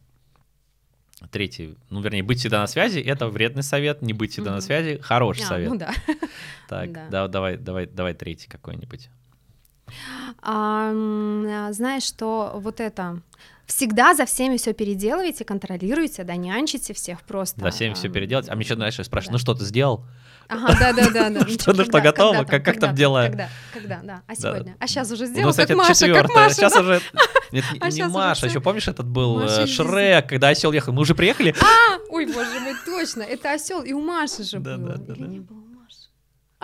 Третий, ну, вернее, быть всегда на связи — это вредный совет, не быть всегда mm-hmm. на связи — хороший а, совет. Ну да. Так, да. Да, давай, давай, давай третий какой-нибудь. А, знаешь, что вот это всегда за всеми все переделываете, контролируете, да, нянчите всех просто. За всеми все переделать. А мне еще, знаешь, спрашивают, да. ну что ты сделал? Ага, да, да, да, да. Что, ну что, готово? Как, как там дела? Когда, когда, да. А сегодня? А сейчас уже сделал, как Маша, как Маша. Сейчас уже... Нет, а не Маша, еще помнишь, этот был э, Шрек, когда осел ехал. Мы уже приехали? А, ой, боже мой, точно, это осел, и у Маши же был. Или не было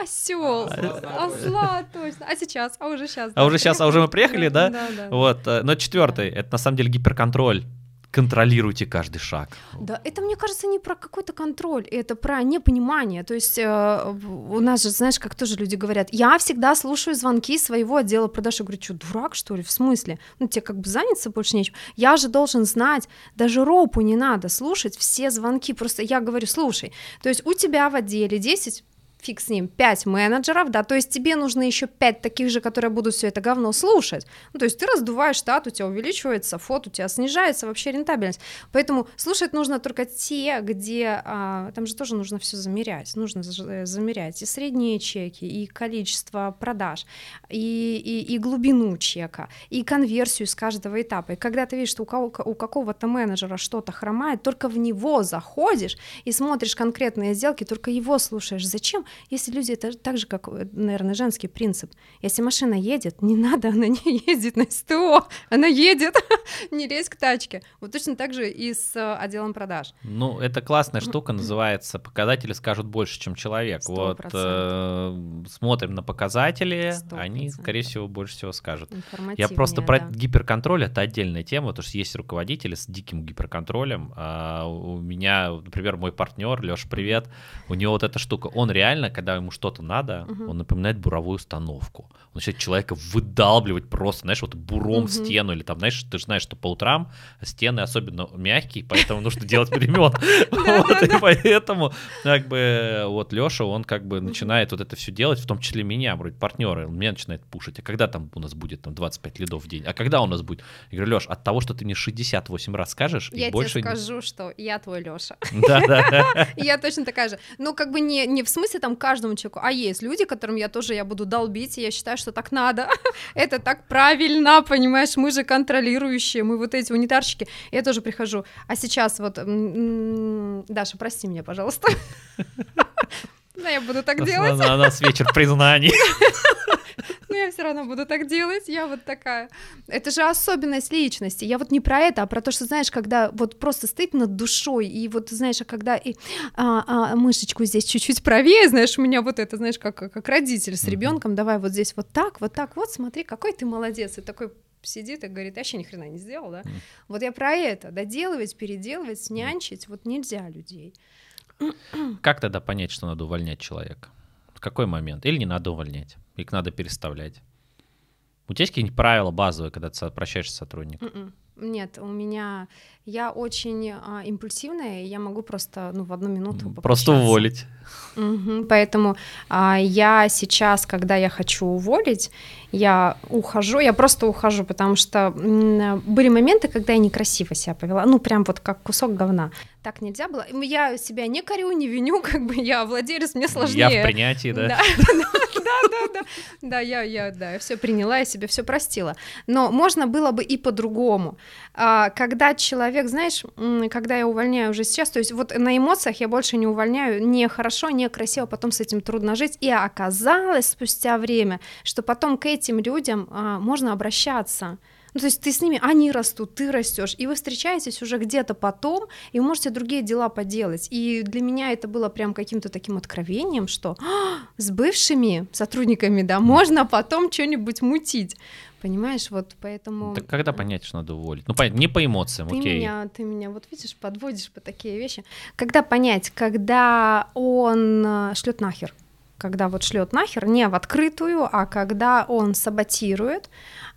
Осел, а, осла, точно. А сейчас, а уже сейчас. А уже сейчас, а уже мы приехали, да? Да, да. Вот, э, но четвертый, это на самом деле гиперконтроль контролируйте каждый шаг. Да, это, мне кажется, не про какой-то контроль, это про непонимание. То есть э, у нас же, знаешь, как тоже люди говорят, я всегда слушаю звонки своего отдела продаж. Я говорю, что, дурак, что ли? В смысле? Ну, тебе как бы заняться больше нечем. Я же должен знать, даже ропу не надо слушать все звонки. Просто я говорю, слушай, то есть у тебя в отделе 10 фиг с ним, 5 менеджеров, да, то есть тебе нужно еще 5 таких же, которые будут все это говно слушать. Ну, то есть ты раздуваешь штат, у тебя увеличивается, фот у тебя снижается, вообще рентабельность. Поэтому слушать нужно только те, где, а, там же тоже нужно все замерять, нужно э, замерять и средние чеки, и количество продаж, и, и, и глубину чека, и конверсию с каждого этапа. И когда ты видишь, что у, у какого-то менеджера что-то хромает, только в него заходишь и смотришь конкретные сделки, только его слушаешь. Зачем? Если люди, это так же, как, э, наверное, женский принцип. Если машина едет, не надо, она не ездит на СТО, она едет, не лезь к тачке. Вот точно так же и с э, отделом продаж. Ну, это классная штука, называется «Показатели скажут больше, чем человек». 100%. Вот э, смотрим на показатели, 100%. они, скорее всего, больше всего скажут. Я просто про да. гиперконтроль, это отдельная тема, потому что есть руководители с диким гиперконтролем. А у меня, например, мой партнер, Леша, привет, у него вот эта штука, он реально реально, когда ему что-то надо, угу. он напоминает буровую установку. Он начинает человека выдалбливать просто, знаешь, вот буром угу. в стену, или там, знаешь, ты же знаешь, что по утрам стены особенно мягкие, поэтому нужно делать перемен. Вот, и поэтому, как бы, вот Леша, он как бы начинает вот это все делать, в том числе меня, вроде партнеры, он меня начинает пушить. А когда там у нас будет там 25 лидов в день? А когда у нас будет? Я говорю, Леш, от того, что ты мне 68 раз скажешь, я больше... тебе скажу, что я твой Леша. Да, да. Я точно такая же. Ну, как бы не в смысле там каждому человеку, а есть люди, которым я тоже я буду долбить, и я считаю, что так надо, это так правильно, понимаешь, мы же контролирующие, мы вот эти унитарщики, я тоже прихожу, а сейчас вот, Даша, прости меня, пожалуйста, да, я буду так делать. У нас вечер признаний. я все равно буду так делать, я вот такая. Это же особенность личности. Я вот не про это, а про то, что, знаешь, когда вот просто стоит над душой, и вот, знаешь, а когда и, а, а, мышечку здесь чуть-чуть правее, знаешь, у меня вот это, знаешь, как, как родитель с ребенком, давай вот здесь вот так, вот так, вот смотри, какой ты молодец, и такой сидит и говорит, я вообще ни хрена не сделал, да? Mm. Вот я про это, доделывать, переделывать, нянчить, вот нельзя людей. Как тогда понять, что надо увольнять человека? В какой момент? Или не надо увольнять? Их надо переставлять. У тебя есть какие-нибудь правила базовые, когда ты прощаешься с сотрудником? Mm-mm. Нет, у меня я очень а, импульсивная, и я могу просто ну, в одну минуту Просто уволить. Угу, поэтому а, я сейчас, когда я хочу уволить, я ухожу, я просто ухожу, потому что были моменты, когда я некрасиво себя повела, ну прям вот как кусок говна. Так нельзя было. Я себя не корю, не виню, как бы я владелец, мне сложнее. Я в принятии, да? Да, да, да, да, да, я, я, да, все приняла, я себе все простила. Но можно было бы и по-другому. А, когда человек, знаешь, когда я увольняю уже сейчас, то есть вот на эмоциях я больше не увольняю, не хорошо, не красиво, потом с этим трудно жить, и оказалось спустя время, что потом к этим людям а, можно обращаться. Ну, то есть ты с ними, они растут, ты растешь, и вы встречаетесь уже где-то потом, и вы можете другие дела поделать. И для меня это было прям каким-то таким откровением, что а, с бывшими сотрудниками, да, можно потом что-нибудь мутить. Понимаешь, вот поэтому... Так когда понять, что надо уволить? Ну, понятно, не по эмоциям, ты окей. Меня, ты меня, вот видишь, подводишь по такие вещи. Когда понять, когда он э, шлет нахер, когда вот шлет нахер, не в открытую, а когда он саботирует,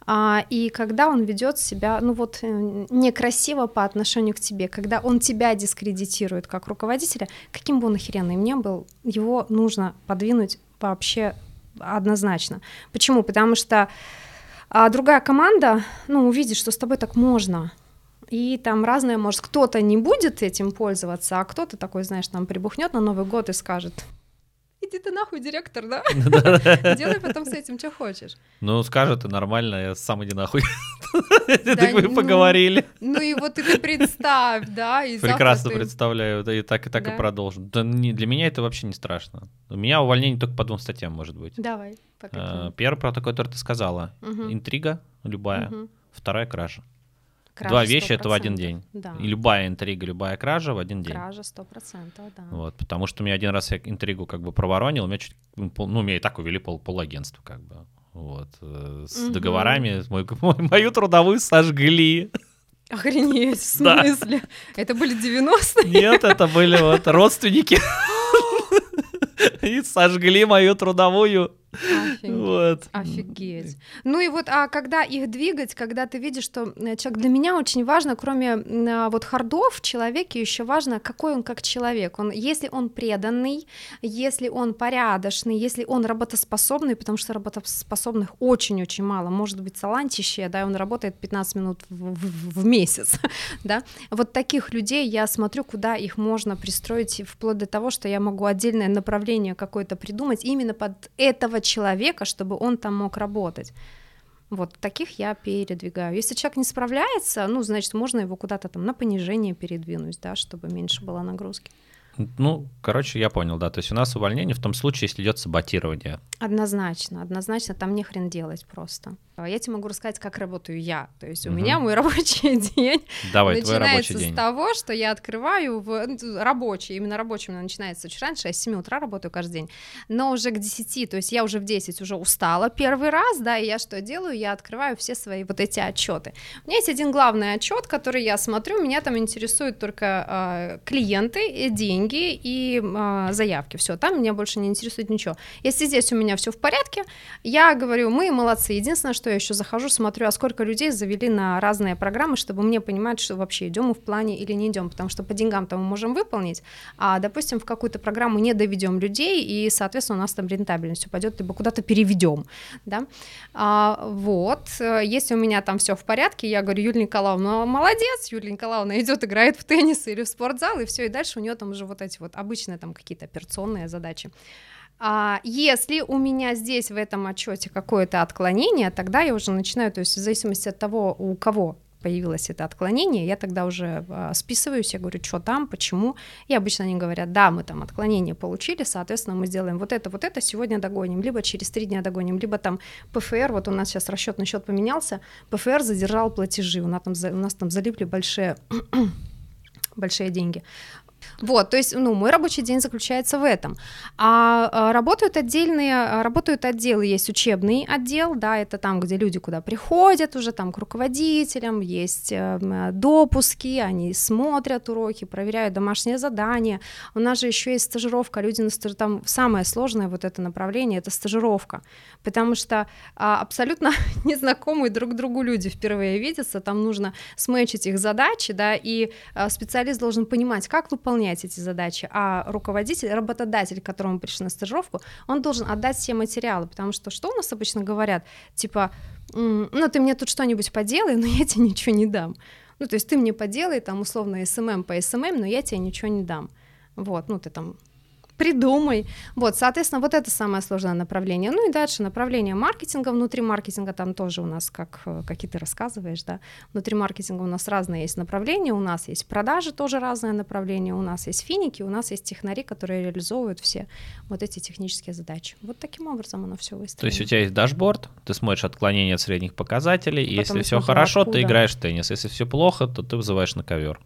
а, и когда он ведет себя, ну вот, э, некрасиво по отношению к тебе, когда он тебя дискредитирует как руководителя, каким бы он охеренным ни был, его нужно подвинуть вообще однозначно. Почему? Потому что а другая команда, ну, увидит, что с тобой так можно, и там разное, может, кто-то не будет этим пользоваться, а кто-то такой, знаешь, там прибухнет на Новый год и скажет, иди ты нахуй, директор, да? Делай потом с этим, что хочешь. Ну, скажет, нормально, я сам иди нахуй. Так вы поговорили. Ну и вот ты представь, да. Прекрасно представляю, и так и так и продолжим. Для меня это вообще не страшно. У меня увольнение только по двум статьям может быть. Давай. Э, первый про такой, который ты сказала. Интрига любая. Вторая кража. Кража Два вещи это в один день. Да. И любая интрига, любая кража в один день. Кража сто процентов, да. Вот, потому что у меня один раз я интригу как бы проворонил, у меня чуть, ну, меня и так увели пол, полагентства как бы. Вот, э, с угу. договорами мой, мою трудовую сожгли. Охренеть, в смысле? Да. Это были 90-е? Нет, это были вот родственники. И сожгли мою трудовую Офигеть. Вот. Офигеть. Ну и вот, а когда их двигать, когда ты видишь, что человек для меня очень важно, кроме а, вот хардов в человеке еще важно, какой он как человек. Он, если он преданный, если он порядочный, если он работоспособный, потому что работоспособных очень-очень мало, может быть талантище, да, он работает 15 минут в, в, в месяц, да. Вот таких людей я смотрю, куда их можно пристроить, вплоть до того, что я могу отдельное направление какое-то придумать именно под этого человека, чтобы он там мог работать. Вот таких я передвигаю. Если человек не справляется, ну, значит, можно его куда-то там на понижение передвинуть, да, чтобы меньше было нагрузки. Ну, короче, я понял, да. То есть у нас увольнение в том случае, если идет саботирование. Однозначно, однозначно, там не хрен делать просто. Я тебе могу рассказать, как работаю я. То есть у угу. меня мой рабочий день Давай, начинается с того, что я открываю в ну, рабочий, именно рабочий у меня начинается чуть раньше, я с 7 утра работаю каждый день, но уже к 10, то есть я уже в 10 уже устала первый раз, да, и я что делаю? Я открываю все свои вот эти отчеты. У меня есть один главный отчет, который я смотрю, меня там интересуют только э, клиенты, деньги и э, заявки, все, там меня больше не интересует ничего. Если здесь у меня все в порядке, я говорю, мы молодцы, единственное, что я еще захожу, смотрю, а сколько людей завели на разные программы, чтобы мне понимать, что вообще идем мы в плане или не идем, потому что по деньгам-то мы можем выполнить, а, допустим, в какую-то программу не доведем людей, и, соответственно, у нас там рентабельность упадет, либо куда-то переведем, да, а, вот, если у меня там все в порядке, я говорю, Юлия Николаевна, молодец, Юлия Николаевна идет, играет в теннис или в спортзал, и все, и дальше у нее там уже вот эти вот обычные там какие-то операционные задачи. А если у меня здесь в этом отчете какое-то отклонение, тогда я уже начинаю, то есть в зависимости от того, у кого появилось это отклонение, я тогда уже э, списываюсь, я говорю, что там, почему, и обычно они говорят, да, мы там отклонение получили, соответственно, мы сделаем вот это, вот это, сегодня догоним, либо через три дня догоним, либо там ПФР, вот у нас сейчас расчетный счет поменялся, ПФР задержал платежи, у нас там, у нас там залипли большие большие деньги Вот, то есть, ну, мой рабочий день заключается в этом. А, а работают отдельные, а, работают отделы, есть учебный отдел, да, это там, где люди куда приходят уже там к руководителям, есть э, допуски, они смотрят уроки, проверяют домашние задания. У нас же еще есть стажировка, люди на стаж... там самое сложное вот это направление, это стажировка, потому что а, абсолютно незнакомые друг другу люди впервые видятся, там нужно сметчить их задачи, да, и специалист должен понимать, как выполнять эти задачи, а руководитель, работодатель, к которому пришли на стажировку, он должен отдать все материалы, потому что что у нас обычно говорят, типа, ну ты мне тут что-нибудь поделай, но я тебе ничего не дам. Ну, то есть ты мне поделай там условно SMM по SMM, но я тебе ничего не дам. Вот, ну ты там придумай. Вот, соответственно, вот это самое сложное направление. Ну и дальше направление маркетинга. Внутри маркетинга там тоже у нас, как, э, как и ты рассказываешь, да, внутри маркетинга у нас разные есть направления, у нас есть продажи тоже разное направление, у нас есть финики, у нас есть технари, которые реализовывают все вот эти технические задачи. Вот таким образом оно все выстроено. То есть у тебя есть дашборд, ты смотришь отклонение от средних показателей, и если все хорошо, откуда. ты играешь в теннис, если все плохо, то ты вызываешь на ковер.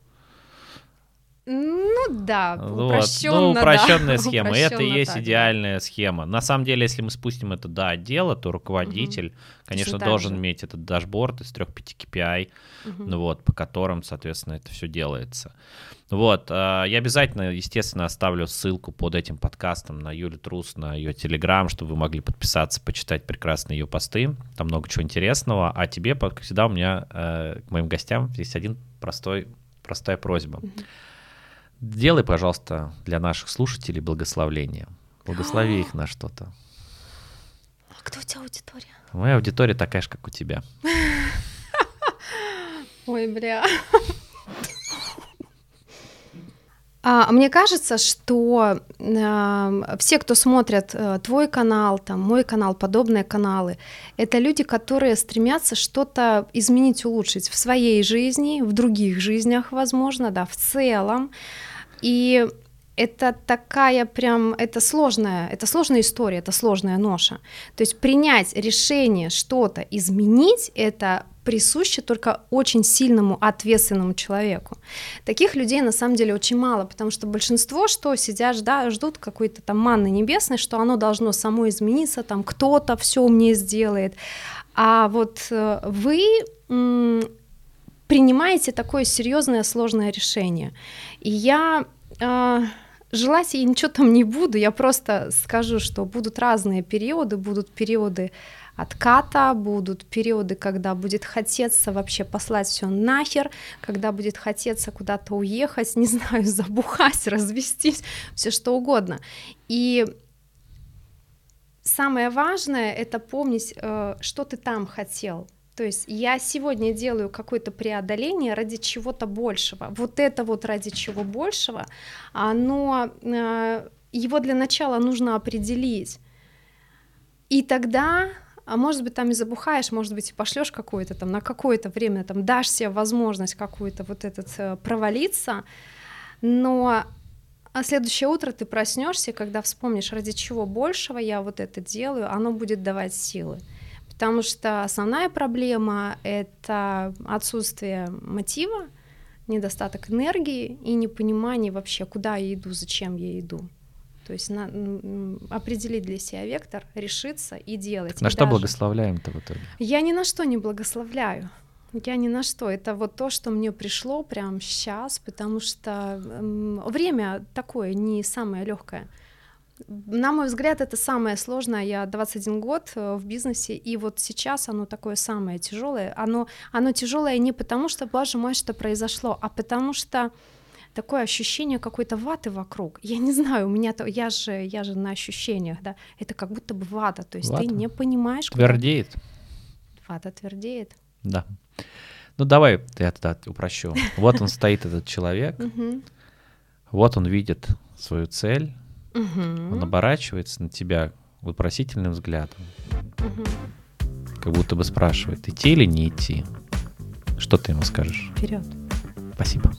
Ну да, упрощенно, вот. ну, упрощенная да. схема. Упрощенно это и есть так, идеальная да. схема. На самом деле, если мы спустим это до отдела, то руководитель, угу. конечно, Точно должен иметь этот дашборд из трех-пяти KPI, угу. ну, вот, по которым, соответственно, это все делается. Вот, а, я обязательно, естественно, оставлю ссылку под этим подкастом на Юлю Трус, на ее телеграм, чтобы вы могли подписаться, почитать прекрасные ее посты. Там много чего интересного. А тебе, как всегда, у меня э, к моим гостям есть один простой, простая просьба. Угу Делай, пожалуйста, для наших слушателей благословление. Благослови их на что-то. А кто у тебя аудитория? Моя аудитория такая же, как у тебя. Ой, бля. А, мне кажется, что э, все, кто смотрят э, твой канал, там, мой канал, подобные каналы, это люди, которые стремятся что-то изменить, улучшить в своей жизни, в других жизнях, возможно, да, в целом. И это такая прям, это сложная, это сложная история, это сложная ноша. То есть принять решение что-то изменить, это присуще только очень сильному, ответственному человеку. Таких людей на самом деле очень мало, потому что большинство, что сидят, да, ждут какой-то там манны небесной, что оно должно само измениться, там кто-то все мне сделает. А вот э, вы принимаете такое серьезное, сложное решение. И я э, желать я ничего там не буду, я просто скажу, что будут разные периоды, будут периоды отката, будут периоды, когда будет хотеться вообще послать все нахер, когда будет хотеться куда-то уехать, не знаю, забухать, развестись, все что угодно. И самое важное это помнить, э, что ты там хотел, то есть я сегодня делаю какое-то преодоление ради чего-то большего. Вот это вот ради чего большего, оно, э, его для начала нужно определить. И тогда, а может быть, там и забухаешь, может быть, и пошлешь какое-то там на какое-то время, там дашь себе возможность какую-то вот этот э, провалиться, но а следующее утро ты проснешься, когда вспомнишь, ради чего большего я вот это делаю, оно будет давать силы потому что основная проблема — это отсутствие мотива, недостаток энергии и непонимание вообще, куда я иду, зачем я иду. То есть на, определить для себя вектор, решиться и делать. Так на и что даже... благословляем-то в итоге? Я ни на что не благословляю. Я ни на что. Это вот то, что мне пришло прямо сейчас, потому что время такое не самое легкое. На мой взгляд, это самое сложное. Я 21 год э, в бизнесе, и вот сейчас оно такое самое тяжелое. Оно, оно тяжелое не потому, что, боже мой, что произошло, а потому что такое ощущение какой-то ваты вокруг. Я не знаю, у меня то, я же, я же на ощущениях, да, это как будто бы вата, то есть вата. ты не понимаешь. Твердеет. Куда... Вата твердеет. Да. Ну давай я тогда упрощу. Вот он стоит, этот человек, вот он видит свою цель. Он оборачивается на тебя вопросительным взглядом. Как будто бы спрашивает, идти или не идти. Что ты ему скажешь? Вперед. Спасибо.